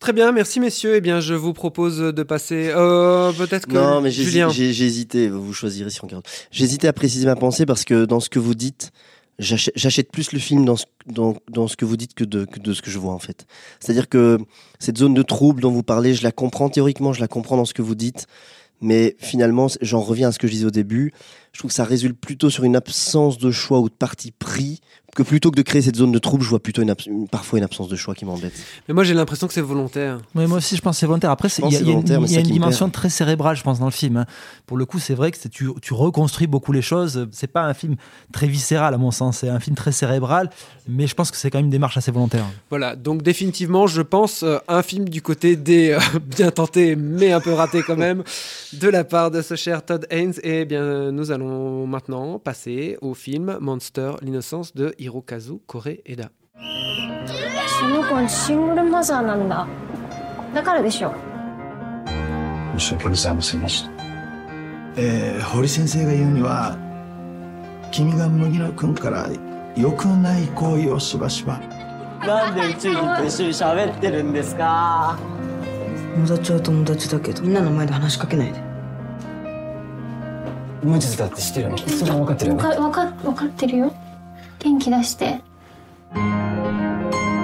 Très bien, merci messieurs. Eh bien, je vous propose de passer. euh, Peut-être que Non, mais j'ai hésité. Vous choisirez si on regarde. J'ai hésité à préciser ma pensée parce que dans ce que vous dites, j'achète j'achète plus le film dans ce, dans, dans ce que vous dites que de, que de ce que je vois en fait. C'est-à-dire que cette zone de trouble dont vous parlez, je la comprends théoriquement, je la comprends dans ce que vous dites. Mais finalement, j'en reviens à ce que je disais au début. Je trouve que ça résulte plutôt sur une absence de choix ou de parti pris que plutôt que de créer cette zone de trouble, je vois plutôt une abs- une- parfois une absence de choix qui m'embête. Mais moi, j'ai l'impression que c'est volontaire. Ouais, moi aussi, je pense que c'est volontaire. Après, il y a, y a une, mais y a dimension perd. très cérébrale, je pense, dans le film. hein. Pour le coup, c'est vrai que tu, tu reconstruis beaucoup les choses. C'est pas un film très viscéral, à mon sens. C'est un film très cérébral, mais je pense que c'est quand même une démarche assez volontaire. Voilà, donc définitivement, je pense euh, un film du côté des euh, bien tenté, mais un peu raté quand même, de la part de ce cher Todd Haynes. Et bien, nous allons maintenant passer au film Monster, l'innocence de Hirokazu Kore-eda. その子はシングルマザーなんだ。だからでしょ。申し訳ございませんでした。えー堀先生が言うには君が麦野君から良くない行為をしばしばなんで宇宙人と一緒に喋ってるんですか？友達は友達だけど。みんなの前で話しかけないで。無実だって知ってるよね。それは分かってるよね。わかわかわかってるよ元気出して「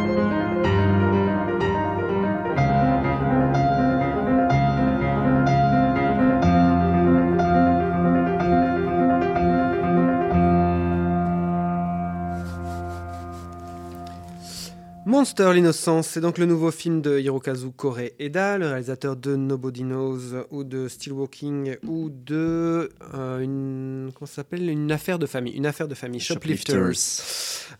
Monster l'innocence, c'est donc le nouveau film de Hirokazu Kore-eda, le réalisateur de Nobody Knows ou de Still Walking ou de euh, une comment s'appelle? Une affaire de famille, une affaire de famille, Shoplifters,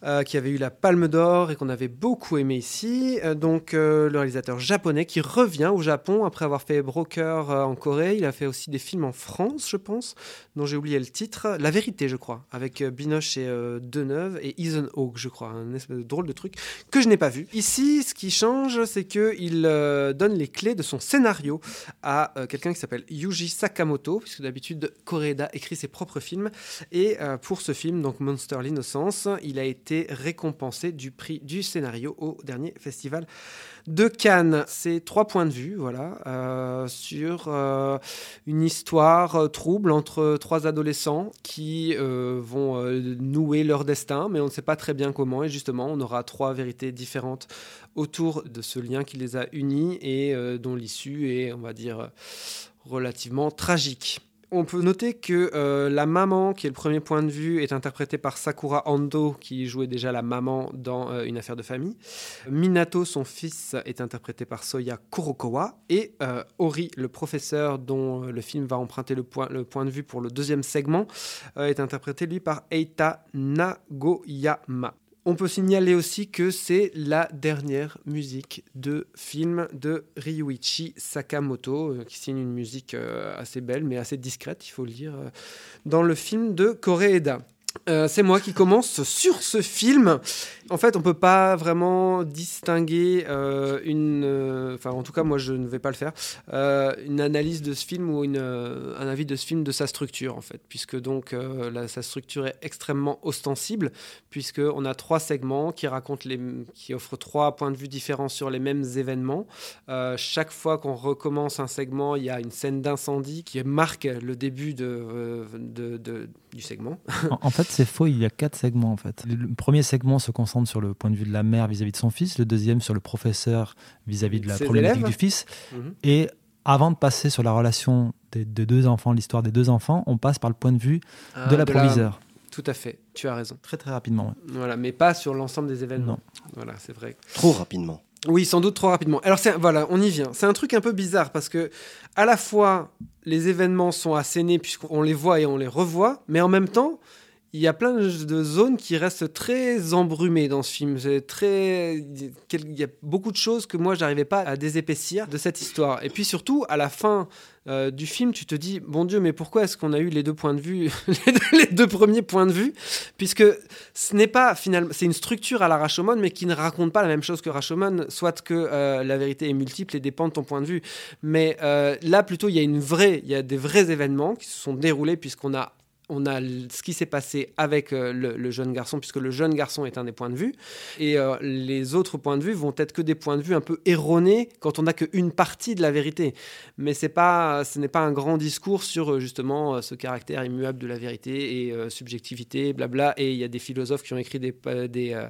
euh, qui avait eu la Palme d'Or et qu'on avait beaucoup aimé ici. Euh, donc euh, le réalisateur japonais qui revient au Japon après avoir fait Broker en Corée, il a fait aussi des films en France, je pense, dont j'ai oublié le titre, La Vérité, je crois, avec Binoche et Deneuve et Ethan Hawke, je crois, un espèce de drôle de truc que je n'ai pas vu. Ici, ce qui change, c'est que il euh, donne les clés de son scénario à euh, quelqu'un qui s'appelle Yuji Sakamoto, puisque d'habitude Koreeda écrit ses propres films. Et euh, pour ce film, donc Monster l'innocence, il a été récompensé du prix du scénario au dernier festival de Cannes. C'est trois points de vue, voilà, euh, sur euh, une histoire euh, trouble entre trois adolescents qui vont nouer leur destin, mais on ne sait pas très bien comment. Et justement, on aura trois vérités différentes autour de ce lien qui les a unis et dont l'issue est, on va dire, relativement tragique. On peut noter que euh, la maman, qui est le premier point de vue, est interprétée par Sakura Ando, qui jouait déjà la maman dans euh, Une affaire de famille. Minato, son fils, est interprété par Soya Kurokawa. Et euh, Ori, le professeur dont le film va emprunter le point, de vue pour le deuxième segment, est interprété lui par Eita Nagoyama. On peut signaler aussi que c'est la dernière musique de film de Ryuichi Sakamoto, euh, qui signe une musique euh, assez belle, mais assez discrète, il faut le dire, euh, dans le film de Koreeda. Euh, c'est moi qui commence sur ce film. En fait, on peut pas vraiment distinguer euh, une, euh, enfin en tout cas moi je ne vais pas le faire, une analyse de ce film ou un avis de ce film de sa structure en fait, puisque donc sa structure est extrêmement ostensible, puisque on a trois segments qui racontent les, qui offrent trois points de vue différents sur les mêmes événements. Chaque fois qu'on recommence un segment, il y a une scène d'incendie qui marque le début de- de- du segment. En, en fait, c'est faux, il y a quatre segments en fait. Le premier segment se concentre sur le point de vue de la mère vis-à-vis de son fils, le deuxième sur le professeur vis-à-vis de la Ses problématique élèves. du fils. Mhm. Et avant de passer sur la relation des, des deux enfants, l'histoire des deux enfants, on passe par le point de vue Ah, de la proviseur. Tout à fait, tu as raison. Très très rapidement. ouais. Voilà, mais pas sur l'ensemble des événements. Voilà, c'est vrai. Trop rapidement. Oui, sans doute trop rapidement. Alors voilà, on y vient. C'est un truc un peu bizarre parce que à la fois les événements sont assénés puisqu'on les voit et on les revoit, mais en même temps il y a plein de zones qui restent très embrumées dans ce film. C'est très, il y a beaucoup de choses que moi j'arrivais pas à désépaissir de cette histoire. Et puis surtout à la fin euh, du film, tu te dis bon Dieu, mais pourquoi est-ce qu'on a eu les deux points de vue, premiers points de vue, puisque ce n'est pas finalement, c'est une structure à la Rashomon, mais qui ne raconte pas la même chose que Rashomon, soit que euh, la vérité est multiple et dépend de ton point de vue. Mais euh, là plutôt, il y a une vraie, il y a des vrais événements qui se sont déroulés puisqu'on a on a ce qui s'est passé avec euh, le, jeune garçon, puisque le jeune garçon est un des points de vue, et euh, les autres points de vue vont être que des points de vue un peu erronés quand on n'a qu'une partie de la vérité. Mais pas, ce n'est pas un grand discours sur justement ce caractère immuable de la vérité et euh, subjectivité, blabla. Et il y a des philosophes qui ont écrit des, des euh,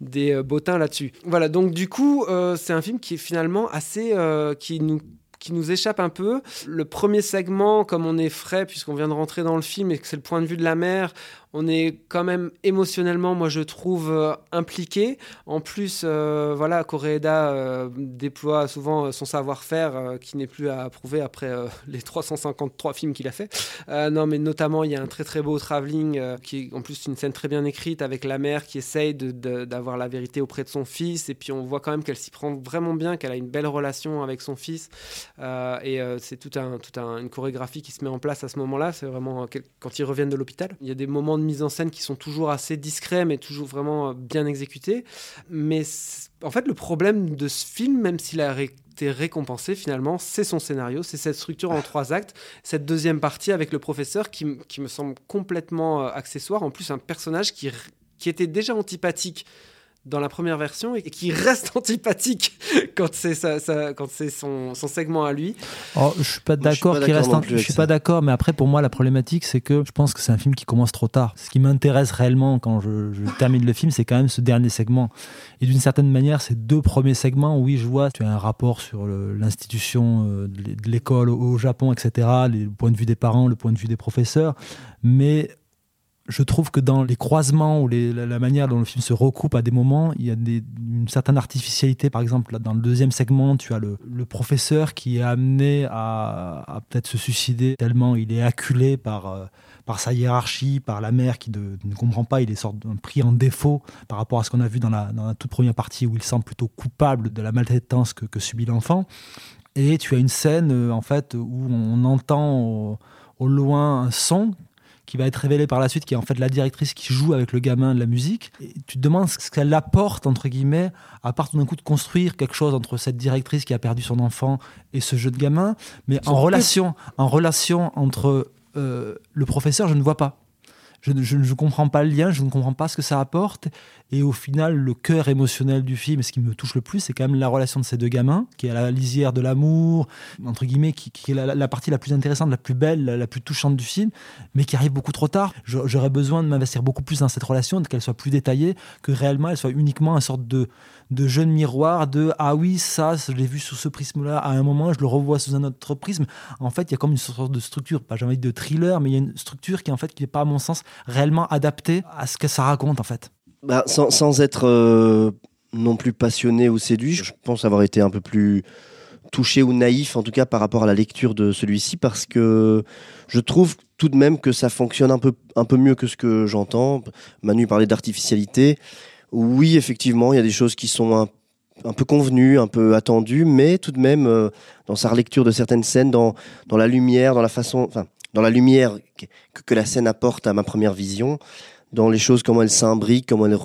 des bottins là-dessus. Voilà, donc du coup, euh, c'est un film qui est finalement assez... Euh, qui nous qui nous échappe un peu. Le premier segment, comme on est frais, puisqu'on vient de rentrer dans le film et que c'est le point de vue de la mère, on est quand même émotionnellement, moi je trouve, euh, impliqué. En plus, euh, voilà, Koreeda euh, déploie souvent son savoir-faire qui n'est plus à prouver après les 353 films qu'il a fait. Non, mais notamment, il y a un très très beau travelling qui est en plus une scène très bien écrite avec la mère qui essaye d'avoir la vérité auprès de son fils. Et puis on voit quand même qu'elle s'y prend vraiment bien, qu'elle a une belle relation avec son fils. Et c'est toute un, tout un, une chorégraphie qui se met en place à ce moment-là. C'est vraiment quand ils reviennent de l'hôpital. Il y a des moments de mise en scène qui sont toujours assez discrets, mais toujours vraiment bien exécutés. Mais en fait, le problème de ce film, même s'il a été récompensé finalement, c'est son scénario, c'est cette structure en trois actes, cette deuxième partie avec le professeur qui, qui me semble complètement euh, accessoire. En plus, un personnage qui, qui était déjà antipathique dans la première version et qui reste antipathique quand c'est quand c'est son, son, segment à lui. Oh, je suis pas d'accord qu'il reste. Je suis pas d'accord, mais après pour moi la problématique c'est que je pense que c'est un film qui commence trop tard. Ce qui m'intéresse réellement quand je, je, termine le film, c'est quand même ce dernier segment. Et d'une certaine manière, ces deux premiers segments, oui, je vois, tu as un rapport sur l'institution de l'école au Japon, etc., le point de vue des parents, le point de vue des professeurs, mais je trouve que dans les croisements ou la, manière dont le film se recoupe à des moments, il y a une certaine artificialité. Par exemple, dans le deuxième segment, tu as le, professeur qui est amené à, peut-être se suicider tellement il est acculé par, euh, sa hiérarchie, par la mère qui ne comprend pas, il est sort pris en défaut par rapport à ce qu'on a vu dans la, toute première partie où il semble plutôt coupable de la maltraitance que, subit l'enfant. Et tu as une scène euh, en fait où on entend au loin un son qui va être révélé par la suite, qui est en fait la directrice qui joue avec le gamin de la musique. Et tu te demandes ce qu'elle apporte, entre guillemets, à part tout d'un coup de construire quelque chose entre cette directrice qui a perdu son enfant et ce jeu de gamin, mais en relation, en relation entre euh, le professeur, je ne vois pas. je, ne- je ne comprends pas le lien, je ne comprends pas ce que ça apporte. Et au final, le cœur émotionnel du film, ce qui me touche le plus, c'est quand même la relation de ces deux gamins, qui est à la lisière de l'amour, entre guillemets, qui, est la, partie la plus intéressante, la plus belle, la, plus touchante du film, mais qui arrive beaucoup trop tard. J'aurais besoin de m'investir beaucoup plus dans cette relation, qu'elle soit plus détaillée, que réellement elle soit uniquement une sorte de, de jeune miroir de ah oui, ça, je l'ai vu sous ce prisme-là, à un moment, je le revois sous un autre prisme. En fait, il y a comme une sorte de structure, pas j'ai envie de thriller, mais il y a une structure qui, en fait, qui n'est pas, à mon sens, réellement adaptée à ce que ça raconte, en fait. Bah, sans, être euh, non plus passionné ou séduit, je pense avoir été un peu plus touché ou naïf, en tout cas par rapport à la lecture de celui-ci, parce que je trouve tout de même que ça fonctionne un peu, mieux que ce que j'entends. Manu parlait d'artificialité. Oui, effectivement, il y a des choses qui sont un, peu convenues, un peu attendues, mais tout de même, euh, dans sa relecture de certaines scènes, dans, la lumière, dans la façon, enfin, dans la lumière que la scène apporte à ma première vision, dans les choses, comment elles s'imbriquent, comment elles,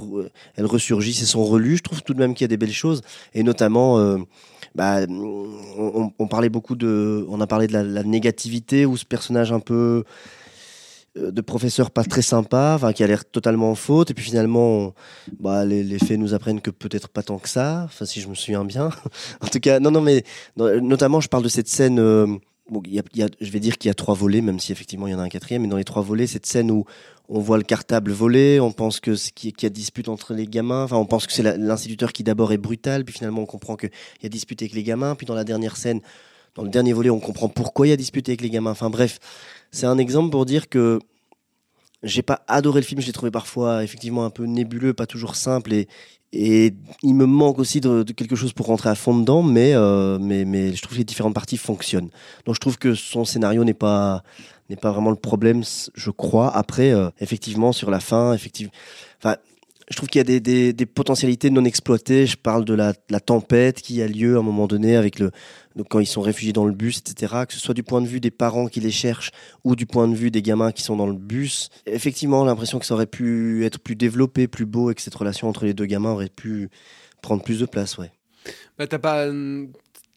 elles ressurgissent et sont relues. Je trouve tout de même qu'il y a des belles choses. Et notamment, euh, bah, on, parlait beaucoup de. On a parlé de la, négativité ou ce personnage un peu euh, de professeur pas très sympa, qui a l'air totalement en faute. Et puis finalement, bah, les, faits nous apprennent que peut-être pas tant que ça, si je me souviens bien. en tout cas, non, non, mais notamment, je parle de cette scène. euh, je vais dire qu'il y a trois volets, même si effectivement il y en a un quatrième. Mais dans les trois volets, cette scène où on voit le cartable volé, on pense qu'il y a dispute entre les gamins. Enfin, on pense que c'est l'instituteur qui d'abord est brutal, puis finalement on comprend qu'il y a dispute avec les gamins. Puis dans la dernière scène, dans le dernier volet, on comprend pourquoi il y a dispute avec les gamins. Enfin bref, c'est un exemple pour dire que j'ai pas adoré le film. Je l'ai trouvé parfois effectivement un peu nébuleux, pas toujours simple et et il me manque aussi de, quelque chose pour rentrer à fond dedans, mais, euh, mais, mais je trouve que les différentes parties fonctionnent. Donc je trouve que son scénario n'est pas, n'est pas vraiment le problème, je crois. Après, euh, effectivement, sur la fin, effectivement, je trouve qu'il y a des, des, des potentialités non exploitées. Je parle de la, la tempête qui a lieu à un moment donné avec le, donc quand ils sont réfugiés dans le bus, etc. Que ce soit du point de vue des parents qui les cherchent ou du point de vue des gamins qui sont dans le bus. Effectivement, l'impression que ça aurait pu être plus développé, plus beau et que cette relation entre les deux gamins aurait pu prendre plus de place, ouais. Bah, t'as pas,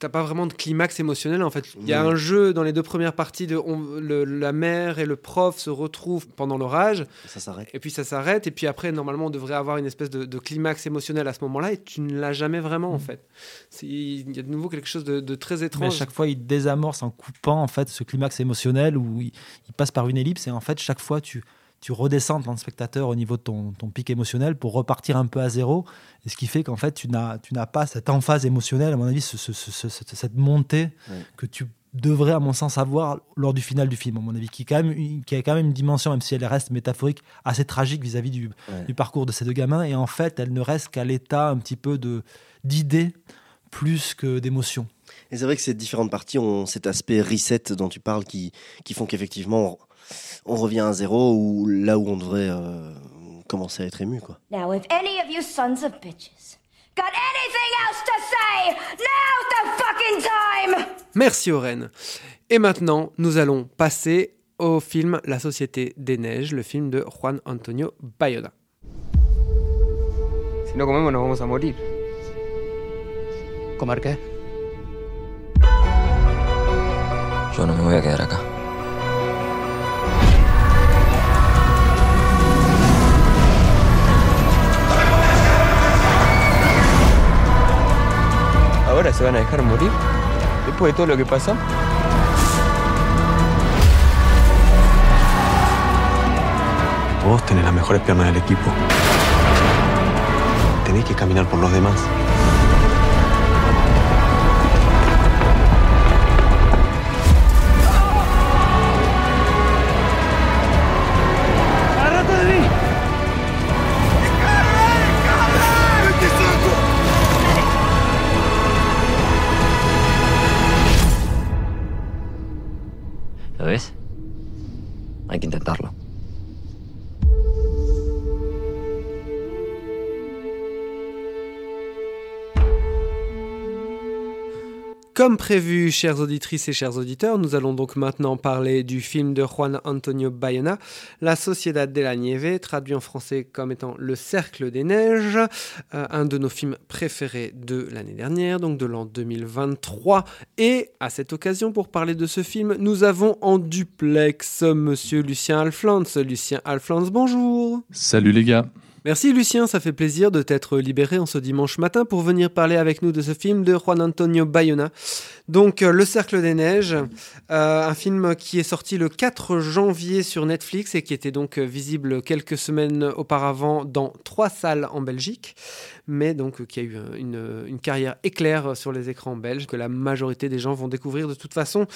t'as pas vraiment de climax émotionnel en fait. Il y a un jeu dans les deux premières parties de on- le- la mère et le prof se retrouvent pendant l'orage. Ça s'arrête. Et puis ça s'arrête. Et puis après, normalement, on devrait avoir une espèce de, de climax émotionnel à ce moment-là. Et tu ne l'as jamais vraiment en fait. C'est- Il y a de nouveau quelque chose de, de très Mais à étrange. chaque fois, il désamorce en coupant en fait ce climax émotionnel où il, il passe par une ellipse et en fait, chaque fois, tu, tu redescends en tant que spectateur au niveau de ton, ton pic émotionnel pour repartir un peu à zéro. Et ce qui fait qu'en fait, tu n'as, tu n'as pas cette emphase émotionnelle, à mon avis, ce- ce- ce- ce- cette, montée que tu devrais, à mon sens, avoir lors du final du film, à mon avis, qui, est quand même, une- qui a quand même une dimension, même si elle reste métaphorique, assez tragique vis-à-vis du, Ouais. du parcours de ces deux gamins. Et en fait, elle ne reste qu'à l'état un petit peu de, d'idée plus que d'émotion. Et c'est vrai que ces différentes parties ont cet aspect reset dont tu parles qui, qui font qu'effectivement, on, revient à zéro ou là où on devrait euh, commencer à être ému, quoi. Now, if any of you sons of bitches got anything else to say, now's the fucking time! Merci Oren. Et maintenant, nous allons passer au film La Société des Neiges, le film de Juan Antonio Bayona. Si no comemos nos vamos a morir. ¿Comer qué? Yo no me voy a quedar acá. ¿Ahora se van a dejar morir? Después de todo lo que pasó. Vos tenés las mejores piernas del equipo. Tenés que caminar por los demás. Comme prévu, chères auditrices et chers auditeurs, nous allons donc maintenant parler du film de Juan Antonio Bayona, La Sociedad de la Nieve, traduit en français comme étant Le Cercle des Neiges, euh, un de nos films préférés de l'année dernière, donc de l'an 2023. Et à cette occasion, pour parler de ce film, nous avons en duplex Monsieur Lucien Alflans. Lucien Alflans, bonjour. Salut les gars. Merci Lucien, ça fait plaisir de t'être libéré en ce dimanche matin pour venir parler avec nous de ce film de Juan Antonio Bayona. Donc euh, Le Cercle des Neiges, euh, un film qui est sorti le 4 janvier sur Netflix et qui était donc euh, visible quelques semaines auparavant dans trois salles en Belgique, mais donc qui a eu une, une carrière éclair sur les écrans belges que la majorité des gens vont découvrir de toute façon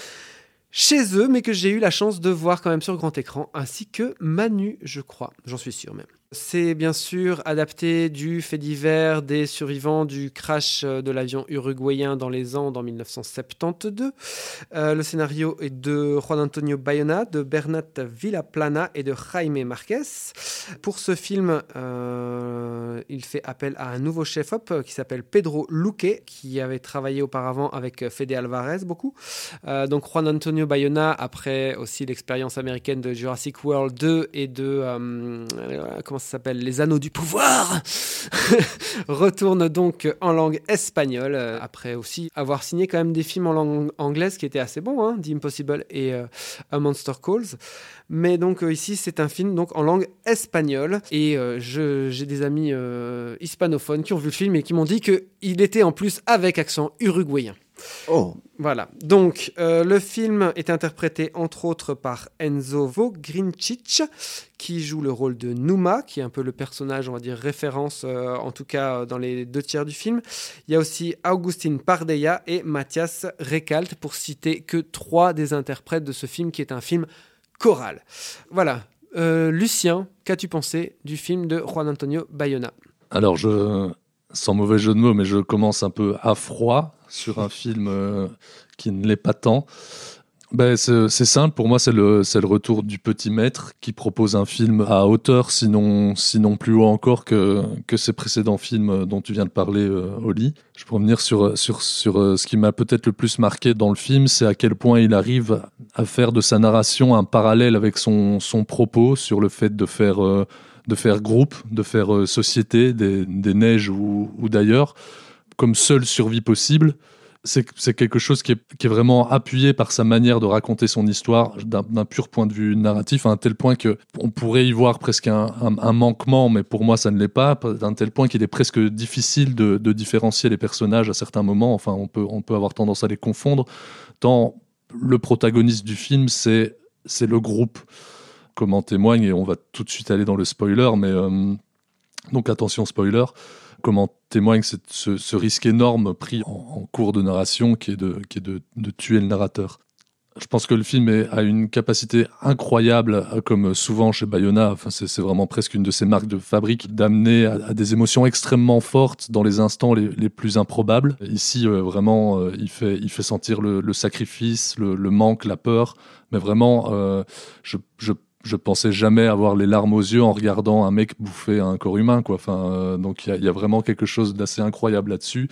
chez eux, mais que j'ai eu la chance de voir quand même sur grand écran, ainsi que Manu, je crois, j'en suis sûr même. C'est bien sûr adapté du fait divers des survivants du crash euh, de l'avion uruguayen dans les Andes en 1972. Euh, le scénario est de Juan Antonio Bayona, de Bernat Villaplana et de Jaime Marquez. Pour ce film, euh, il fait appel à un nouveau chef-op qui s'appelle Pedro Luque, qui avait travaillé auparavant avec Fede Alvarez beaucoup. donc Juan Antonio Bayona, après aussi l'expérience américaine de Jurassic World 2 et de... comment ça s'appelle Les Anneaux du Pouvoir, retourne donc en langue espagnole, euh, après aussi avoir signé quand même des films en langue anglaise qui étaient assez bons, hein, The Impossible et euh, A Monster Calls. Mais donc euh, ici, c'est un film donc en langue espagnole. Et j'ai des amis hispanophones qui ont vu le film et qui m'ont dit qu'il était en plus avec accent uruguayen. Oh. Voilà. Donc, euh, le film est interprété entre autres par Enzo Vogrinčić, qui joue le rôle de Numa, qui est un peu le personnage, on va dire, référence, euh, en tout cas dans les deux tiers du film. Il y a aussi Augustin Pardeia et Mathias Recalt, pour citer que trois des interprètes de ce film, qui est un film choral. Voilà. Euh, Lucien, qu'as-tu pensé du film de Juan Antonio Bayona? Alors, je, sans mauvais jeu de mots, mais je commence un peu à froid sur un film euh, qui ne l'est pas tant. Ben, c'est simple, pour moi c'est le, le retour du petit maître qui propose un film à hauteur, sinon, sinon plus haut encore que, que ses précédents films dont tu viens de parler, euh, Oli. Je pourrais revenir sur, sur, sur euh, ce qui m'a peut-être le plus marqué dans le film, c'est à quel point il arrive à faire de sa narration un parallèle avec son, son propos sur le fait de faire, de faire groupe, de faire société, des, des neiges ou d'ailleurs comme seule survie possible, c'est quelque chose qui est, vraiment appuyé par sa manière de raconter son histoire d'un pur point de vue narratif, à un tel point que on pourrait y voir presque un, manquement, mais pour moi ça ne l'est pas, d'un tel point qu'il est presque difficile de, différencier les personnages à certains moments. Enfin, on peut, avoir tendance à les confondre. Tant le protagoniste du film, c'est le groupe, comme en témoigne, et on va tout de suite aller dans le spoiler, mais euh, donc attention spoiler comment témoigne ce, risque énorme pris en, cours de narration qui est, de, tuer le narrateur. Je pense que le film a une capacité incroyable, comme souvent chez Bayona, c'est vraiment presque une de ses marques de fabrique, d'amener à, des émotions extrêmement fortes dans les instants les, plus improbables. Ici, euh, vraiment, euh, il, fait, sentir le, sacrifice, le, manque, la peur, mais vraiment, euh, je, je je pensais jamais avoir les larmes aux yeux en regardant un mec bouffer un corps humain, quoi. Enfin, euh, donc il y, a vraiment quelque chose d'assez incroyable là-dessus.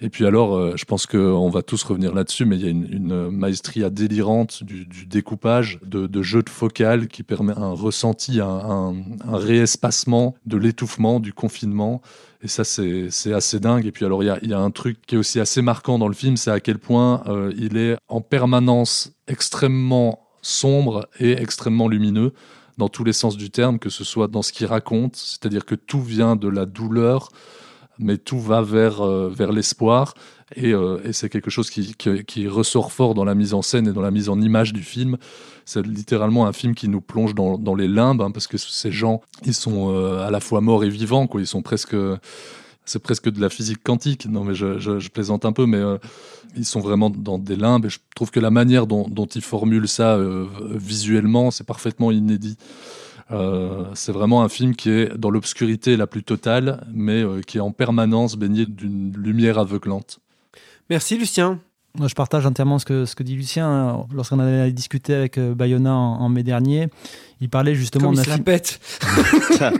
Et puis alors, euh, je pense qu'on va tous revenir là-dessus, mais il y a une, maestria délirante du, découpage, de, jeu de focal qui permet un ressenti, un, réespacement de l'étouffement, du confinement. Et ça, c'est assez dingue. Et puis alors, il y a, un truc qui est aussi assez marquant dans le film, c'est à quel point euh, il est en permanence extrêmement sombre et extrêmement lumineux dans tous les sens du terme, que ce soit dans ce qu'il raconte, c'est-à-dire que tout vient de la douleur, mais tout va vers, euh, vers l'espoir. Euh, et, c'est quelque chose qui, qui, ressort fort dans la mise en scène et dans la mise en image du film. C'est littéralement un film qui nous plonge dans, dans les limbes, hein, parce que ces gens, ils sont euh, à la fois morts et vivants, quoi. Ils sont presque c'est presque de la physique quantique. Non, mais je, plaisante un peu, mais euh, ils sont vraiment dans des limbes. Et je trouve que la manière dont, ils formulent ça euh, visuellement, c'est parfaitement inédit. Euh, c'est vraiment un film qui est dans l'obscurité la plus totale, mais qui est en permanence baigné d'une lumière aveuglante. Merci Lucien. Je partage entièrement ce que, ce que dit Lucien. Lorsqu'on avait discuté avec Bayona en mai dernier, il parlait justement d'un film.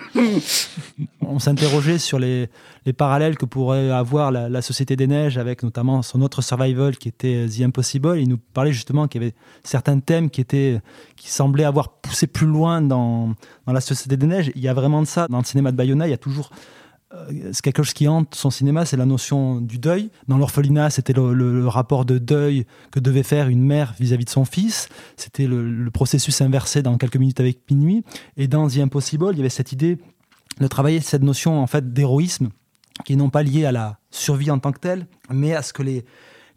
On s'interrogeait sur les, les, parallèles que pourrait avoir la, la, Société des Neiges avec notamment son autre survival qui était The Impossible. Il nous parlait justement qu'il y avait certains thèmes qui, étaient, qui semblaient avoir poussé plus loin dans, dans la Société des Neiges. Il y a vraiment de ça dans le cinéma de Bayona. Il y a toujours euh, c'est quelque chose qui hante son cinéma, c'est la notion du deuil. Dans l'orphelinat, c'était le, rapport de deuil que devait faire une mère vis-à-vis de son fils. C'était le, processus inversé dans quelques minutes avec minuit. Et dans The Impossible, il y avait cette idée de travailler cette notion en fait d'héroïsme qui est non pas liée à la survie en tant que telle, mais à ce que les,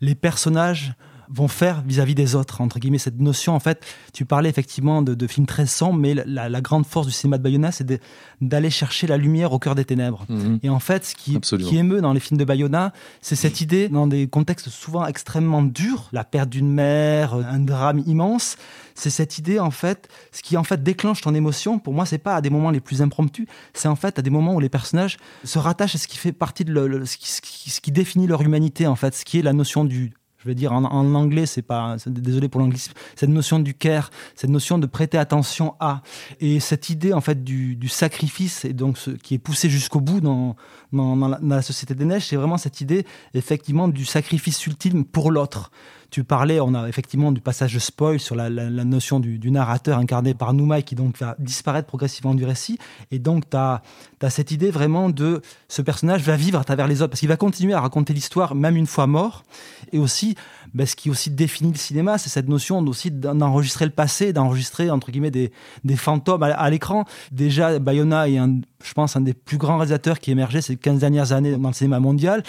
les personnages vont faire vis-à-vis des autres, entre guillemets, cette notion, en fait, tu parlais effectivement de, films très sombres, mais la, grande force du cinéma de Bayona, c'est d'aller chercher la lumière au cœur des ténèbres. Mhm. Et en fait, ce qui, qui, émeut dans les films de Bayona, c'est cette idée, dans des contextes souvent extrêmement durs, la perte d'une mère, un drame immense, c'est cette idée, en fait, ce qui en fait déclenche ton émotion, pour moi, c'est pas à des moments les plus impromptus, c'est en fait à des moments où les personnages se rattachent à ce qui fait partie de ce, qui, ce qui définit leur humanité, en fait, ce qui est la notion du je veux dire en, anglais, c'est pas, désolé pour l'anglicisme, cette notion du care, cette notion de prêter attention à, et cette idée en fait du, sacrifice et donc ce, qui est poussé jusqu'au bout dans, dans, la, société des neiges, c'est vraiment cette idée effectivement du sacrifice ultime pour l'autre. Tu parlais, on a effectivement du passage de spoil sur la, notion du, narrateur incarné par Noumai qui donc va disparaître progressivement du récit. Et donc, tu as, cette idée vraiment de ce personnage va vivre à travers les autres parce qu'il va continuer à raconter l'histoire même une fois mort. Et aussi, ben, ce qui aussi définit le cinéma, c'est cette notion aussi d'enregistrer le passé, d'enregistrer entre guillemets des, fantômes à, l'écran. Déjà, Bayona est, un, je pense, un des plus grands réalisateurs qui émergeait ces 15 dernières années dans le cinéma mondial.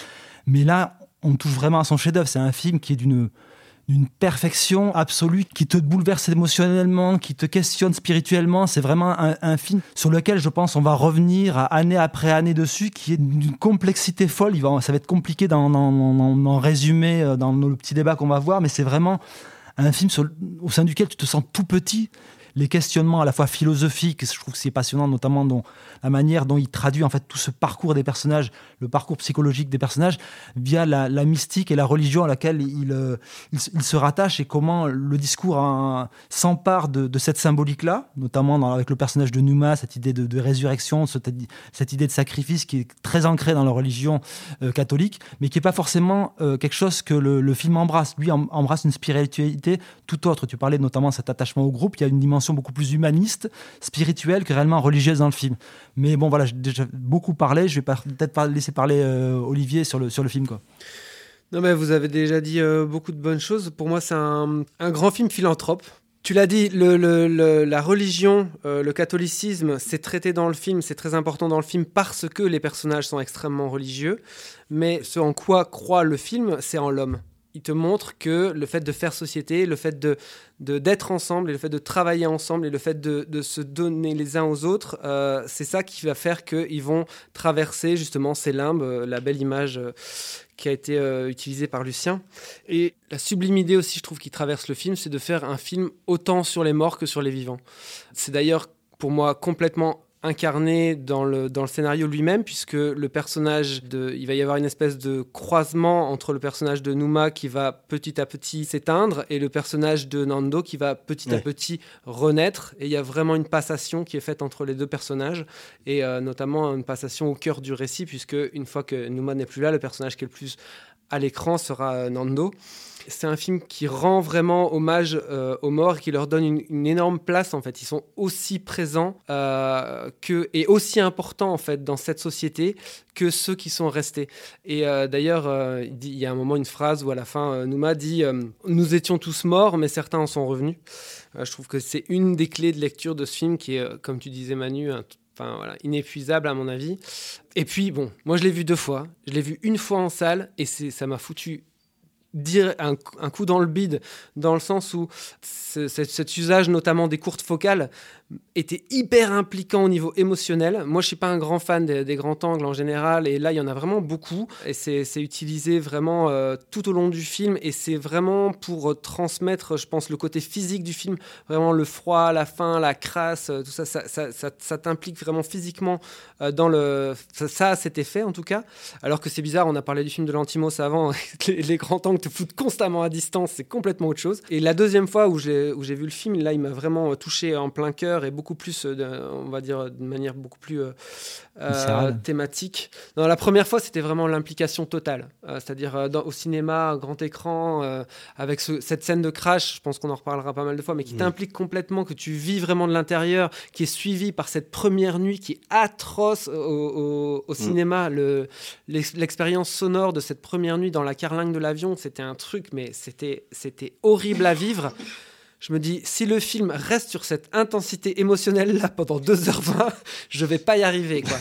Mais là, on touche vraiment à son chef-d'œuvre. C'est un film qui est d'une d'une perfection absolue qui te bouleverse émotionnellement, qui te questionne spirituellement. C'est vraiment un, film sur lequel je pense on va revenir année après année dessus, qui est d'une complexité folle. Ça va être compliqué d'en résumer euh, dans le petit débat qu'on va voir, mais c'est vraiment un film au sein duquel tu te sens tout petit les questionnements à la fois philosophiques, je trouve que c'est passionnant, notamment dans la manière dont il traduit en fait tout ce parcours des personnages, le parcours psychologique des personnages, via la, mystique et la religion à laquelle il, euh, il, se rattache et comment le discours s'empare de, cette symbolique-là, notamment avec le personnage de Numa, cette idée de, résurrection, cette, idée de sacrifice qui est très ancrée dans la religion euh, catholique, mais qui n'est pas forcément euh, quelque chose que le, film embrasse. Lui embrasse une spiritualité tout autre. Tu parlais notamment de cet attachement au groupe, il y a une dimension beaucoup plus humaniste, spirituelle que réellement religieuse dans le film. Mais bon, voilà, j'ai déjà beaucoup parlé. Je vais peut-être laisser parler euh, Olivier sur le, sur le film. Quoi. Non, mais vous avez déjà dit euh, beaucoup de bonnes choses. Pour moi, c'est un, grand film philanthrope. Tu l'as dit, la religion, euh, le catholicisme, c'est traité dans le film, c'est très important dans le film parce que les personnages sont extrêmement religieux. Mais ce en quoi croit le film, c'est en l'homme il te montre que le fait de faire société, le fait de d'être ensemble et le fait de travailler ensemble et le fait de, se donner les uns aux autres, euh, c'est ça qui va faire qu'ils vont traverser justement ces limbes, euh, la belle image euh, qui a été utilisée par Lucien. Et la sublime idée aussi, je trouve, qui traverse le film, c'est de faire un film autant sur les morts que sur les vivants. C'est d'ailleurs pour moi complètement incarné dans le, dans le scénario lui-même, puisque le personnage de. Il va y avoir une espèce de croisement entre le personnage de Numa qui va petit à petit s'éteindre et le personnage de Nando qui va petit à petit renaître. Et il y a vraiment une passation qui est faite entre les deux personnages, et euh, notamment une passation au cœur du récit, puisque une fois que Numa n'est plus là, le personnage qui est le plus à l'écran sera euh, Nando c'est un film qui rend vraiment hommage euh, aux morts qui leur donne une, énorme place en fait. Ils sont aussi présents euh, que, et aussi importants en fait dans cette société que ceux qui sont restés. Et euh, d'ailleurs, il, y a un moment une phrase où à la fin, Nouma dit Nous étions tous morts, mais certains en sont revenus. je trouve que c'est une des clés de lecture de ce film qui est, comme tu disais Manu, Enfin, voilà, inépuisable à mon avis. Et puis, bon, moi je l'ai vu deux fois. Je l'ai vu une fois en salle et ça m'a foutu dire un, coup dans le bide, dans le sens où cet usage notamment des courtes focales était hyper impliquant au niveau émotionnel. Moi, je suis pas un grand fan des, grands angles en général, et là, il y en a vraiment beaucoup. Et c'est utilisé vraiment euh, tout au long du film, et c'est vraiment pour euh, transmettre, je pense, le côté physique du film, vraiment le froid, la faim, la crasse, euh, tout ça, ça, t'implique vraiment physiquement dans le... Ça, a cet effet, en tout cas. Alors que c'est bizarre, on a parlé du film de Lantimos avant, les, grands angles te foutent constamment à distance, c'est complètement autre chose. Et la deuxième fois où j'ai vu le film, là, il m'a vraiment touché en plein cœur et beaucoup plus, euh, de- on va dire, d'une manière beaucoup plus euh, euh, thématique. Non, la première fois, c'était vraiment l'implication totale. Euh, C'est-à-dire euh, au cinéma, grand écran, euh, avec ce- cette scène de crash, je pense qu'on en reparlera pas mal de fois, mais qui t'implique complètement, que tu vis vraiment de l'intérieur, qui est suivi par cette première nuit qui est atroce au, au- au cinéma. Le- l'ex- L'expérience sonore de cette première nuit dans la carlingue de l'avion, c'était un truc, mais c'était c'était horrible à vivre. Je me dis, si le film reste sur cette intensité émotionnelle-là pendant 2h20, je vais pas y arriver. Quoi.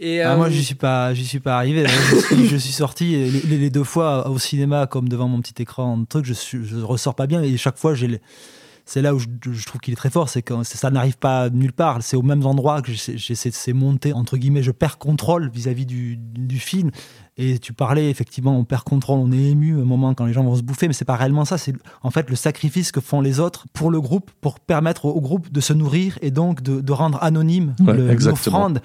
Et, Ah, euh, moi, j'y suis pas, j'y suis pas arrivé. Je suis, je suis sorti les, les deux fois au cinéma, comme devant mon petit écran, de truc, je, suis, je ressors pas bien. Et chaque fois, j'ai les- c'est là où je, je trouve qu'il est très fort, c'est que ça n'arrive pas nulle part. C'est au même endroit que ces ces montées entre guillemets. Je perds contrôle vis-à-vis du, du film. Et tu parlais effectivement, on perd contrôle, on est ému un moment quand les gens vont se bouffer, mais c'est pas réellement ça. C'est en fait le sacrifice que font les autres pour le groupe, pour permettre au, au groupe de se nourrir et donc de, de rendre anonyme Ouais, l'offrande.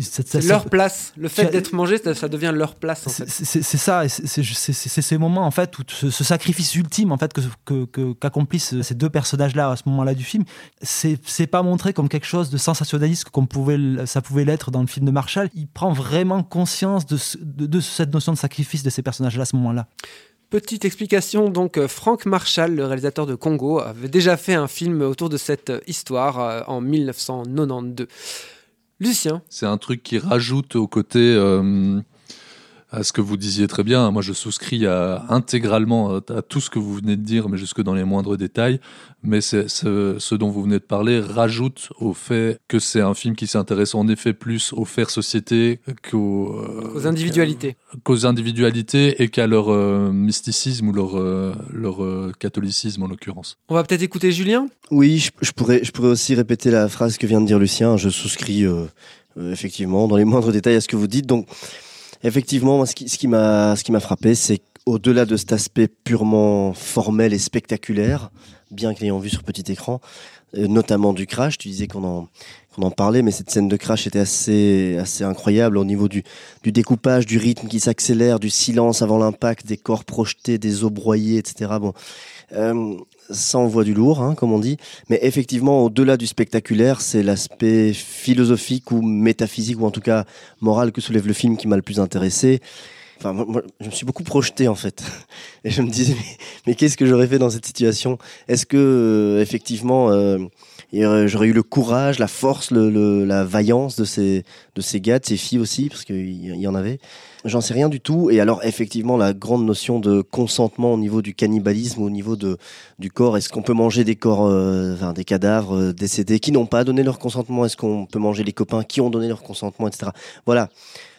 C'est leur place. Le fait d'être mangé, ça, ça devient leur place. En c'est fait. c'est- c'est ça, c'est c'est- c'est- c'est ces moments en fait où ce, ce sacrifice ultime en fait que que- que- qu'accomplissent ces deux personnages-là à ce moment-là du film, c'est c'est pas montré comme quelque chose de sensationnaliste comme pouvait ça pouvait l'être dans le film de Marshall. Il prend vraiment conscience de, ce- de, de cette notion de sacrifice de ces personnages-là à ce moment-là. Petite explication, donc euh, Frank Marshall, le réalisateur de Congo, avait déjà fait un film autour de cette euh, histoire euh, en 1992. Lucien, C'est un truc qui rajoute au côté euh, à ce que vous disiez très bien. Moi, je souscris à, intégralement à, à tout ce que vous venez de dire, mais jusque dans les moindres détails. Mais c'est ce, ce dont vous venez de parler rajoute au fait que c'est un film qui s'intéresse en effet plus aux faits société qu'aux euh, aux individualités. qu'aux individualités et qu'à leur euh, mysticisme ou leur, euh, leur euh, catholicisme en l'occurrence. On va peut-être écouter Julien? Oui, je, je pourrais, je pourrais aussi répéter la phrase que vient de dire Lucien. Je souscris euh, euh, effectivement dans les moindres détails à ce que vous dites. Donc, effectivement, moi, ce qui, m'a, ce frappé, c'est qu'au-delà de cet aspect purement formel et spectaculaire, bien que l'ayant vu sur petit écran, euh, notamment du crash, tu disais qu'on en, parlait, mais cette scène de crash était assez, assez incroyable au niveau du, du découpage, du rythme qui s'accélère, du silence avant l'impact, des corps projetés, des os broyés, etc. Bon, euh, ça envoie du lourd, hein, comme on dit. Mais effectivement, au-delà du spectaculaire, c'est l'aspect philosophique ou métaphysique, ou en tout cas moral que soulève le film qui m'a le plus intéressé. Enfin, moi, je me suis beaucoup projeté en fait, et je me disais mais, mais qu'est-ce que j'aurais fait dans cette situation? Est-ce que euh, effectivement euh, y aurait- j'aurais eu le courage, la force, le, le- la vaillance de ces de ces gars, de ces filles aussi, parce qu'il y, il y en avait. J'en sais rien du tout. Et alors effectivement la grande notion de consentement au niveau du cannibalisme, au niveau de du corps. Est-ce qu'on peut manger des corps, euh, enfin, des cadavres euh, décédés qui n'ont pas donné leur consentement? Est-ce qu'on peut manger les copains qui ont donné leur consentement, etc. Voilà.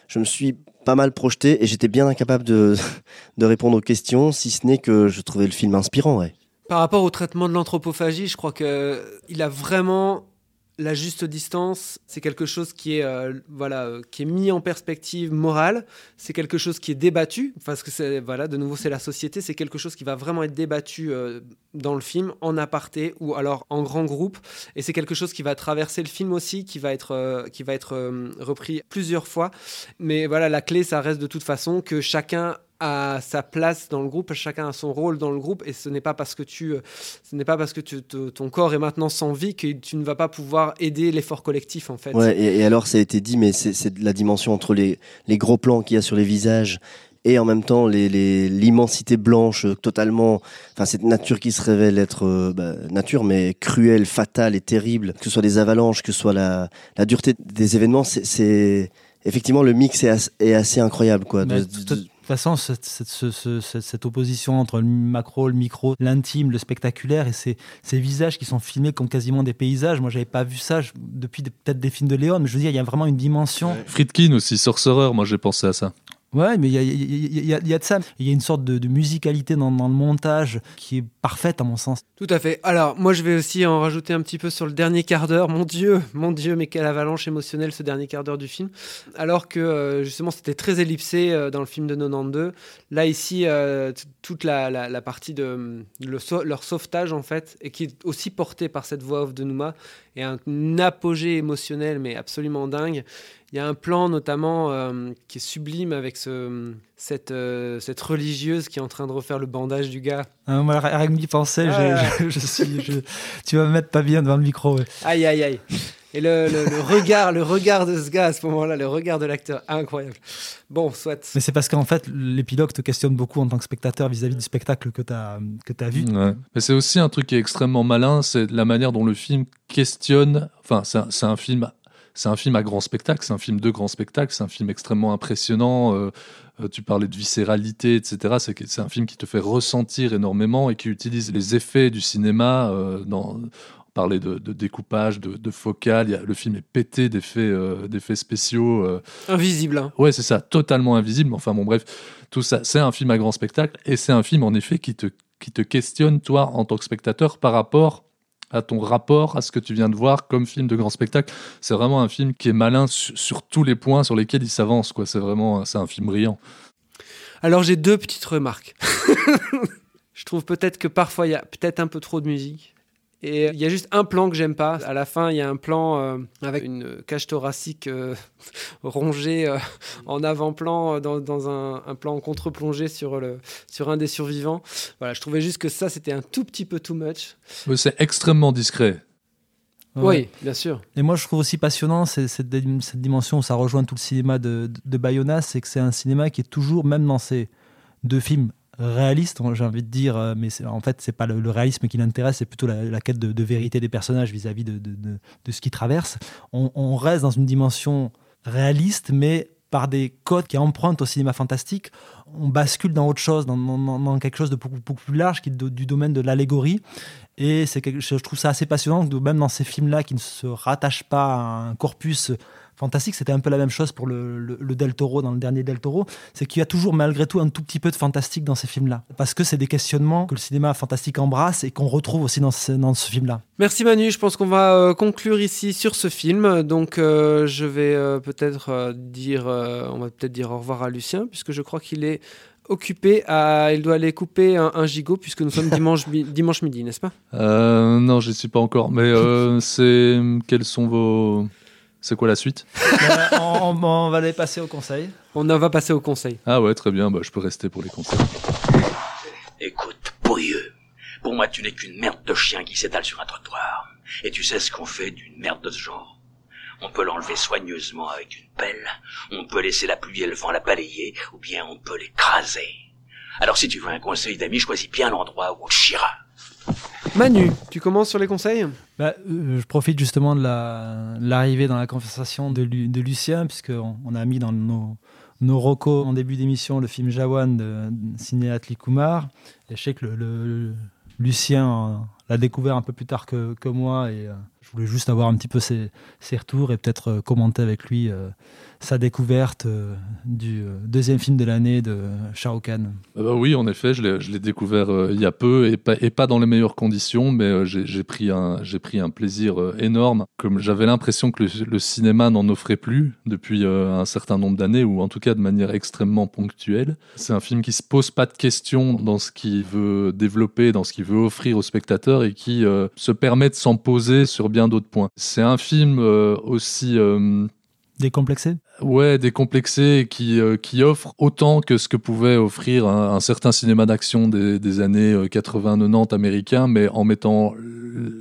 Je me suis pas mal projeté et j'étais bien incapable de, de répondre aux questions, si ce n'est que je trouvais le film inspirant. Ouais. Par rapport au traitement de l'anthropophagie, je crois que il a vraiment la juste distance. C'est quelque chose qui est euh, voilà euh, qui est mis en perspective morale. C'est quelque chose qui est débattu parce que voilà de nouveau c'est la société. C'est quelque chose qui va vraiment être débattu euh, dans le film en aparté ou alors en grand groupe. Et c'est quelque chose qui va traverser le film aussi, qui va être euh, qui va être euh, repris plusieurs fois. Mais voilà la clé, ça reste de toute façon que chacun a sa place dans le groupe, chacun a son rôle dans le groupe, et ce n'est pas parce que tu, euh, ce n'est pas parce que tu- te- ton corps est maintenant sans vie que tu ne vas pas pouvoir aider l'effort collectif en fait. Ouais, et, et alors ça a été dit, mais c'est la dimension entre les, les gros plans qu'il y a sur les visages et en même temps les- les- l'immensité blanche euh, totalement, enfin cette nature qui se révèle être euh, bah, nature mais cruelle, fatale et terrible, que ce soit des avalanches, que ce soit la, la dureté des événements, c'est- c'est effectivement le mix est, as- est assez incroyable quoi. Mais De- de de- toute façon, cette, cette- ce- ce- cette- cette opposition entre le macro, le micro, l'intime, le spectaculaire et ces, ces visages qui sont filmés comme quasiment des paysages. Moi, j'avais pas vu ça depuis de- peut-être des films de Léon, mais je veux dire, il y a vraiment une dimension. Friedkin aussi, Sorcerer, moi j'ai pensé à ça. Ouais, mais il y a, de ça. Il y a une sorte de, musicalité dans, le montage qui est parfaite à mon sens. Tout à fait. Alors, moi, je vais aussi en rajouter un petit peu sur le dernier quart d'heure. Mon Dieu, mon Dieu, mais quelle avalanche émotionnelle ce dernier quart d'heure du film. Alors que, euh, justement, c'était très ellipsé euh, dans le film de 92. Là, ici, euh, toute la, partie de leur sauvetage, en fait, et qui est aussi portée par cette voix off de Nouma, et un apogée émotionnel, mais absolument dingue. Il y a un plan notamment euh, qui est sublime avec ce, cette, euh, cette religieuse qui est en train de refaire le bandage du gars. Ah, moi, rien que d'y penser, Ah. je, je- je suis, je- tu vas me mettre pas bien devant le micro. ouais. Aïe, aïe, aïe. Et le, le- le regard, le regard de ce gars à ce moment-là, le regard de l'acteur, incroyable. Bon, soit. Mais c'est parce qu'en fait, l'épilogue te questionne beaucoup en tant que spectateur vis-à-vis du spectacle que tu as, que as vu. Ouais. Mais c'est aussi un truc qui est extrêmement malin, c'est la manière dont le film questionne. Enfin, c'est un, c'est un film. C'est un film à grand spectacle, c'est un film de grand spectacle, c'est un film extrêmement impressionnant. euh, euh, tu parlais de viscéralité, etc. C'est un film qui te fait ressentir énormément et qui utilise les effets du cinéma. euh, dans, on parlait de, de découpage, de, de y a- le film est pété d'effets euh, d'effets spéciaux. euh, Invisible. hein. Ouais, c'est ça, totalement invisible. Enfin bon, bref, tout ça, c'est un film à grand spectacle et c'est un film en effet qui te, qui te questionne, toi, en tant que spectateur, par rapport à ton rapport à ce que tu viens de voir comme film de grand spectacle. C'est vraiment un film qui est malin su- sur tous les points sur lesquels il s'avance. quoi. C'est vraiment, c'est un film brillant. Alors j'ai deux petites remarques. je trouve peut-être que parfois il y a peut-être un peu trop de musique. Et il y a juste un plan que j'aime pas. À la fin, il y a un plan euh, avec une cage thoracique euh, rongée euh, en avant-plan, dans, dans un, un plan en contre-plongée sur, le, sur un des survivants. Voilà, je trouvais juste que ça, c'était un tout petit peu too much. Mais c'est extrêmement discret. Oui, bien sûr. Et moi, je trouve aussi passionnant c'est- cette, dim- cette dimension où ça rejoint tout le cinéma de, de, de Bayona, c'est que c'est un cinéma qui est toujours, même dans ces deux films réalistes, j'ai envie de dire, euh, mais en fait, c'est pas le, réalisme qui l'intéresse, c'est plutôt la, quête de, vérité des personnages vis-à-vis de, ce qu'ils traversent. On, reste dans une dimension réaliste, mais par des codes qui empruntent au cinéma fantastique, on bascule dans autre chose, dans, quelque chose de beaucoup, beaucoup plus large qui est du domaine de l'allégorie. Et c'est je trouve ça assez passionnant, même dans ces films-là qui ne se rattachent pas à un corpus fantastique, c'était un peu la même chose pour le, le- le Del Toro, dans le dernier Del Toro, c'est qu'il y a toujours malgré tout un tout petit peu de fantastique dans ces films-là. Parce que c'est des questionnements que le cinéma fantastique embrasse et qu'on retrouve aussi dans ce, dans ce film-là. Merci Manu, je pense qu'on va euh, conclure ici sur ce film. Donc euh, je vais euh, peut-être dire, euh, on va peut-être dire au revoir à Lucien puisque je crois qu'il est occupé à, il doit aller couper un, un gigot puisque nous sommes dimanche, mi- dimanche midi, n'est-ce pas? Euh, non, je ne suis pas encore. Mais euh, c'est quels sont vos. C'est quoi la suite? Euh, on, on- on va aller passer au conseil. On en va passer au conseil. Ah ouais, très bien. Bah, je peux rester pour les conseils. Écoute, pourrieux, pour moi tu n'es qu'une merde de chien qui s'étale sur un trottoir. Et tu sais ce qu'on fait d'une merde de ce genre? On peut l'enlever soigneusement avec une pelle, on peut laisser la pluie et le vent la balayer, ou bien on peut l'écraser. Alors si tu veux un conseil d'ami, choisis bien l'endroit où on te chiera. Manu, tu commences sur les conseils? Bah, euh, je profite justement de la- l'arrivée dans la conversation de, Lu- de Lucien, puisqu'on on a mis dans nos, nos en début d'émission le film Jawan de, de signé Kumar. Je sais que Lucien euh, l'a découvert un peu plus tard que, moi, et euh, je voulais juste avoir un petit peu ses, retours et peut-être commenter avec lui sa découverte euh, du euh, deuxième film de l'année de Khan. Ah bah oui, en effet, je l'ai, découvert euh, il y a peu et pas, dans les meilleures conditions, mais j'ai, pris un, plaisir énorme. Comme j'avais l'impression que le, cinéma n'en offrait plus depuis un certain nombre d'années, ou en tout cas de manière extrêmement ponctuelle. C'est un film qui se pose pas de questions dans ce qu'il veut développer, dans ce qu'il veut offrir aux spectateurs et qui se permet de s'en poser sur bien d'autres points. C'est un film aussi Décomplexé Ouais, décomplexé qui, euh, qui offre autant que ce que pouvait offrir un, certain cinéma d'action des, des années euh, 80-90 américains, mais en mettant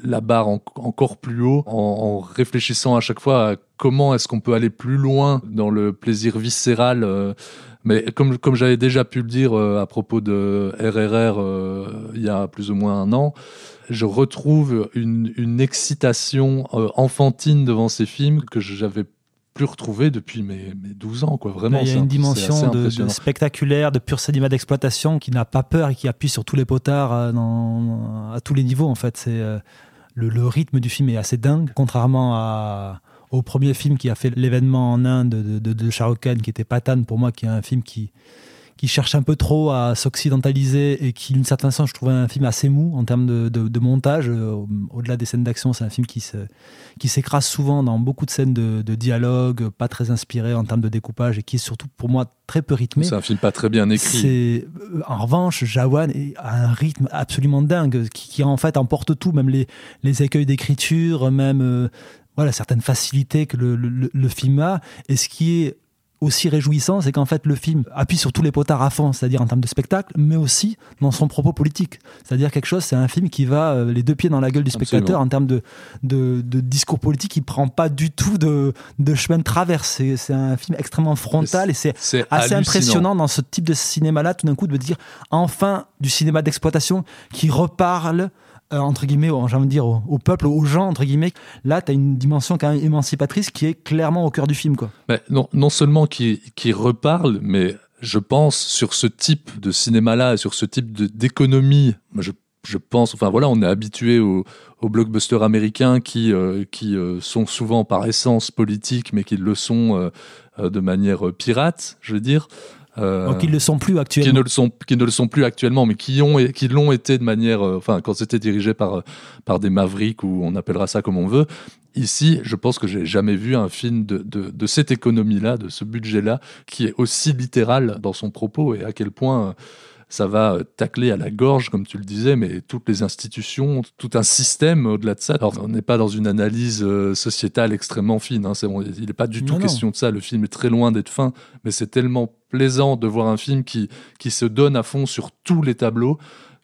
la barre en- encore plus haut, en, réfléchissant à chaque fois à comment est-ce qu'on peut aller plus loin dans le plaisir viscéral. euh, mais comme, comme j'avais déjà pu le dire euh, à propos de RRR euh, il y a plus ou moins un an, je retrouve une, une excitation euh, enfantine devant ces films que j'avais plus retrouvé depuis mes, mes 12 ans, quoi. Vraiment, Il y a une dimension de, spectaculaire, de pur cinéma d'exploitation qui n'a pas peur et qui appuie sur tous les potards euh, dans- à tous les niveaux. En fait, c'est euh, le, le rythme du film est assez dingue, contrairement à- au premier film qui a fait l'événement en Inde de, de, de Khan, qui était Patan pour moi, qui est un film qui qui cherche un peu trop à s'occidentaliser et qui, d'une certaine façon, je trouvais un film assez mou en termes de, de- de montage. Euh, Au-delà des scènes d'action, c'est un film qui se, qui s'écrase souvent dans beaucoup de scènes de, de dialogue, pas très inspiré en termes de découpage et qui est surtout pour moi très peu rythmé. C'est un film pas très bien écrit. Euh, en revanche, Jawan a un rythme absolument dingue qui, qui en fait emporte tout, même les, les écueils d'écriture, même euh, voilà certaines facilités que le, le- le film a. Et ce qui est aussi réjouissant, c'est qu'en fait le film appuie sur tous les potards à fond, c'est-à-dire en termes de spectacle, mais aussi dans son propos politique. C'est-à-dire quelque chose, c'est un film qui va euh, les deux pieds dans la gueule du spectateur Absolument. en termes de, de, de discours politique, qui prend pas du tout de, de chemin de traverse. C'est un film extrêmement frontal et c'est assez impressionnant dans ce type de cinéma-là, tout d'un coup, de me dire enfin du cinéma d'exploitation qui reparle. Euh, entre guillemets, j'ai envie de dire au, peuple, aux gens, entre guillemets. Là, tu as une dimension émancipatrice qui est clairement au cœur du film. Quoi. Mais non, non seulement qui, qui reparle, mais je pense sur ce type de cinéma-là, sur ce type d'économie, je, je pense, enfin voilà, on est habitué aux, blockbusters américains qui, euh, qui euh, sont souvent par essence politiques, mais qui le sont de manière pirate, je veux dire. Euh, Donc, ils ne le sont plus actuellement. qui ne le sont qui ne le sont plus actuellement mais qui ont qui l'ont été de manière euh, enfin quand c'était dirigé par euh, par des mavericks ou on appellera ça comme on veut ici je pense que j'ai jamais vu un film de, de, de cette économie là de ce budget là qui est aussi littéral dans son propos et à quel point euh, ça va euh, tacler à la gorge, comme tu le disais, mais toutes les institutions, tout un système au-delà de ça. Alors, on n'est pas dans une analyse euh, sociétale extrêmement fine. hein, il n'est pas du tout Non, non. question de ça. Le film est très loin d'être fin, mais c'est tellement plaisant de voir un film qui, qui se donne à fond sur tous les tableaux.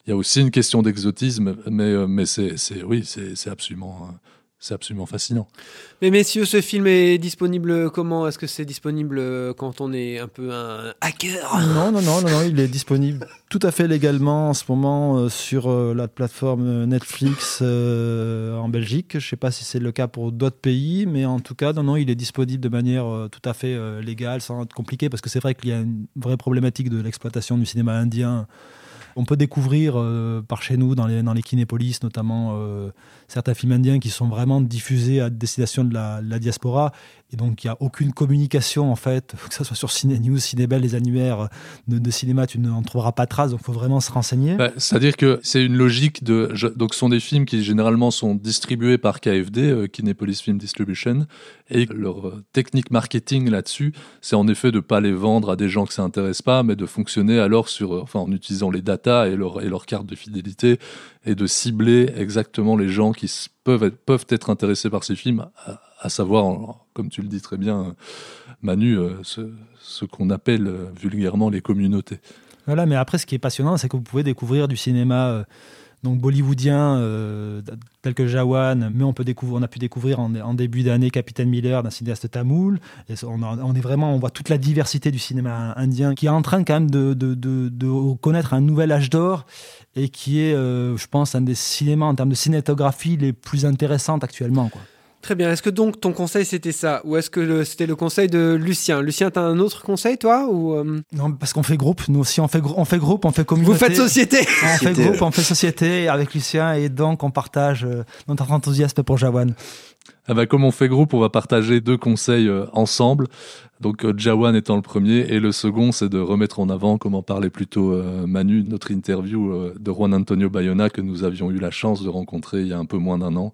Il y a aussi une question d'exotisme, mais, euh, mais c'est, c'est- oui, c'est, c'est absolument, euh, c'est absolument fascinant. Mais messieurs, ce film est disponible comment? Est-ce que c'est disponible quand on est un peu un hacker? Non, non, non, non, non, il est disponible tout à fait légalement en ce moment euh, sur euh, la plateforme Netflix euh, en Belgique. Je ne sais pas si c'est le cas pour d'autres pays, mais en tout cas, non, non, il est disponible de manière tout à fait légale, sans être compliqué, parce que c'est vrai qu'il y a une vraie problématique de l'exploitation du cinéma indien. On peut découvrir euh, par chez nous, dans les, dans les kinépolis notamment, euh, certains films indiens qui sont vraiment diffusés à destination de la, diaspora. Et donc, il n'y a aucune communication, en fait, que ce soit sur Ciné News, Cinébel, les annuaires de, cinéma, tu n'en trouveras pas trace, donc il faut vraiment se renseigner. Bah, C'est-à-dire que c'est une logique de. donc, ce sont des films qui généralement sont distribués par KFD, euh, Kinepolis Film Distribution, et leur euh, technique marketing là-dessus, c'est en effet de ne pas les vendre à des gens que ça intéresse pas, mais de fonctionner alors sur, euh, enfin, en utilisant les datas et leur, et leur carte de fidélité, et de cibler exactement les gens qui peuvent être, intéressés par ces films, à, savoir, comme tu le dis très bien, Manu, euh, ce, ce qu'on appelle euh, vulgairement les communautés. Voilà, mais après, ce qui est passionnant, c'est que vous pouvez découvrir du cinéma euh, donc bollywoodien euh, tel que Jawan, mais on, peut découvrir, on a pu découvrir en, début d'année Capitaine Miller d'un cinéaste tamoul. On, est vraiment, on voit toute la diversité du cinéma indien qui est en train quand même de, de, de- connaître un nouvel âge d'or et qui est, euh, je pense, un des cinémas en termes de cinématographie les plus intéressantes actuellement. Très bien. Est-ce que donc ton conseil c'était ça? Ou est-ce que c'était le conseil de Lucien? Lucien, t'as un autre conseil toi? Ou euh, Non, parce qu'on fait groupe. Nous aussi, on fait, on fait groupe, on fait communauté. Vous faites société On fait Société, groupe, on fait société avec Lucien et donc on partage euh, notre enthousiasme pour Jawan. Ah bah, comme on fait groupe, on va partager deux conseils euh, ensemble. Donc euh, Jawan étant le premier et le second, c'est de remettre en avant, comme en parlait plutôt euh, Manu, notre interview euh, de Juan Antonio Bayona que nous avions eu la chance de rencontrer il y a un peu moins d'un an.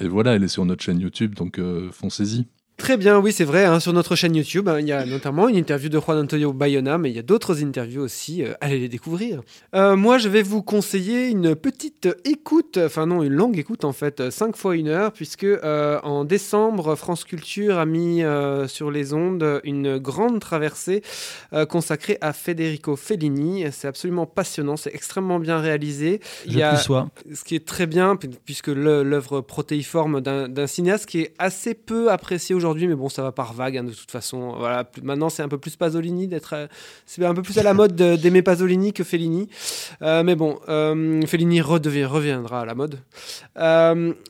Et voilà, elle est sur notre chaîne YouTube, donc foncez-y. Très bien, oui, c'est vrai. hein, sur notre chaîne YouTube, hein, il y a notamment une interview de Juan Antonio Bayona, mais il y a d'autres interviews aussi. euh, allez les découvrir. Euh, moi, je vais vous conseiller une petite écoute, enfin non, une longue écoute en fait, 5 fois une heure, puisque euh, en décembre, France Culture a mis euh, sur les ondes une grande traversée euh, consacrée à Federico Fellini. C'est absolument passionnant, c'est extrêmement bien réalisé. Je plus sois. ce qui est très bien, pu- puisque l'œuvre protéiforme d'un d'un cinéaste qui est assez peu apprécié aujourd'hui, mais bon, ça va par vague hein, de toute façon. Voilà, plus- maintenant, c'est un peu plus Pasolini d'être, euh, c'est un peu plus à la mode de- d'aimer Pasolini que Fellini. Euh, mais bon, euh, Fellini reviendra à la mode.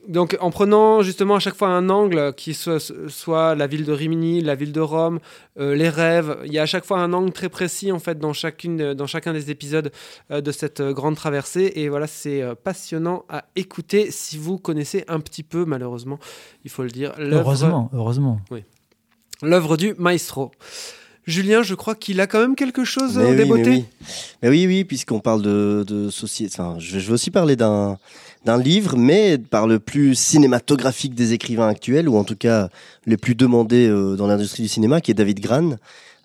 Donc, en prenant justement à chaque fois un angle qui soit, soit la ville de Rimini, la ville de Rome, les rêves, il y a à chaque fois un angle très précis en fait dans chacune, dans chacun des épisodes de cette grande traversée. Et voilà, c'est passionnant à écouter si vous connaissez un petit peu, malheureusement, il faut le dire. l'œuvre- Heureusement, oui. L'œuvre du maestro. Julien, je crois qu'il a quand même quelque chose Mais à oui, mais oui. Mais oui, oui, puisqu'on parle de, de société. Enfin, je, je vais aussi parler d'un d'un livre, mais par le plus cinématographique des écrivains actuels, ou en tout cas les plus demandés euh, dans l'industrie du cinéma, qui est David Gran,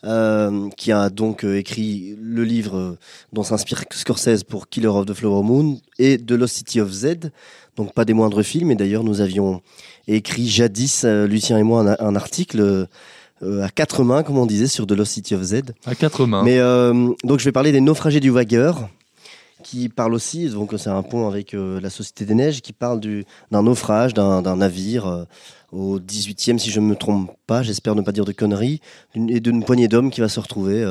euh, qui a donc euh, écrit le livre euh, dont s'inspire Scorsese pour Killer of the Flower Moon et The Lost City of Z, donc pas des moindres films. Et d'ailleurs, nous avions écrit jadis, euh, Lucien et moi, un, un article. euh, à quatre mains, comme on disait, sur The Lost City of Z. À quatre mains. Mais euh, donc je vais parler des naufragés du vagueur, qui parle aussi, donc c'est un pont avec euh, la Société des Neiges, qui parle du- d'un naufrage d'un d'un navire au 18e, si je ne me trompe pas, j'espère ne pas dire de conneries, d'une- et d'une poignée d'hommes qui va se retrouver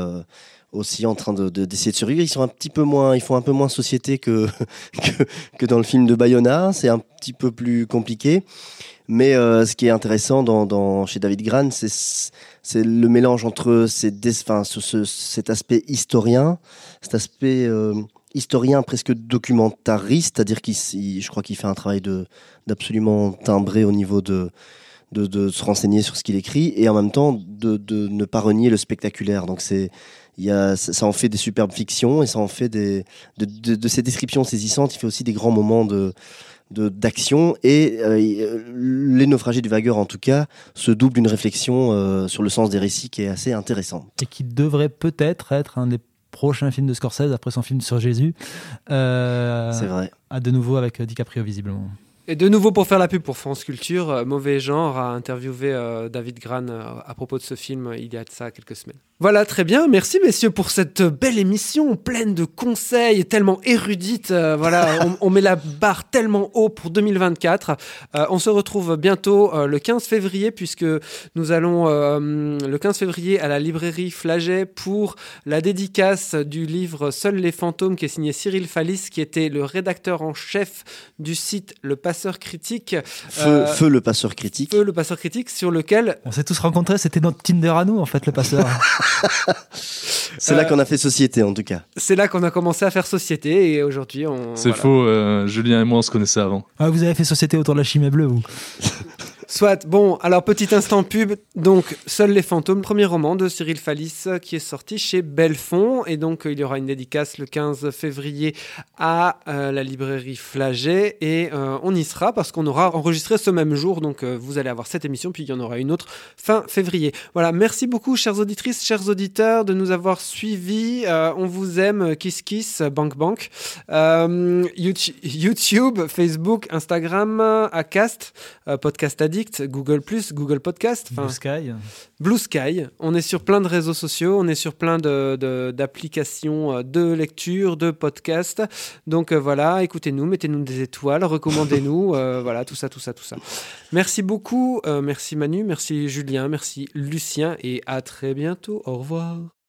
aussi en train de- de- d'essayer de, survivre. Ils sont un petit peu moins, ils font un peu moins société que, que, que dans le film de Bayona, c'est un petit peu plus compliqué. Mais euh, ce qui est intéressant chez David Gran, c'est le mélange entre cet aspect historien, cet aspect euh, historien presque documentariste, c'est-à-dire qu'il, il- je crois qu'il fait un travail d'absolument timbré au niveau de, se renseigner sur ce qu'il écrit et en même temps de, ne pas renier le spectaculaire. Donc ça en fait des superbes fictions et ça en fait de, de, de ces descriptions saisissantes. Il fait aussi des grands moments de- d'action et euh, les naufragés du vagueur en tout cas se double d'une réflexion euh, sur le sens des récits qui est assez intéressante. et qui devrait peut-être être un des prochains films de Scorsese après son film sur Jésus. Euh, C'est vrai. À de nouveau avec DiCaprio visiblement. Et de nouveau pour faire la pub pour France Culture, euh, Mauvais Genre a interviewé euh, David Gran euh, à propos de ce film il y a de ça quelques semaines. Voilà, très bien. Merci messieurs pour cette belle émission pleine de conseils, tellement érudite. Euh, voilà, on, on met la barre tellement haut pour 2024. Euh, on se retrouve bientôt le 15 février puisque nous allons le 15 février à la librairie Flaget pour la dédicace du livre Seuls les fantômes qui est signé Cyril Fallis qui était le rédacteur en chef du site Le Passeur Critique. Feu, Euh, feu le passeur critique. Feu le Passeur Critique sur lequel On s'est tous rencontrés, c'était notre Tinder à nous en fait, le passeur. C'est là Euh, qu'on a fait société en tout cas. c'est là qu'on a commencé à faire société et aujourd'hui on. C'est voilà. faux, euh, Julien et moi on se connaissait avant. ah, vous avez fait société autour de la chimée bleue, vous Soit, bon, alors petit instant pub. Donc, Seuls les fantômes, premier roman de Cyril Fallis qui est sorti chez Belfond. Et donc, il y aura une dédicace le 15 février à euh, la librairie Flaget. Et euh, on y sera parce qu'on aura enregistré ce même jour. Donc, euh, vous allez avoir cette émission, puis il y en aura une autre fin février. Voilà, merci beaucoup, chères auditrices, chers auditeurs, de nous avoir suivis. On vous aime, Kiss Kiss, Bank Bank. YouTube, Facebook, Instagram, Acast, Podcast Addict, Google Google Podcast, Blue Sky. Blue Sky. On est sur plein de réseaux sociaux, on est sur plein de- de- d'applications euh, de, lecture, de podcasts. Donc euh, voilà, écoutez-nous, mettez-nous des étoiles, recommandez-nous, euh, voilà, tout ça, tout ça, tout ça. Merci beaucoup, euh, merci Manu, merci Julien, merci Lucien et à très bientôt. Au revoir.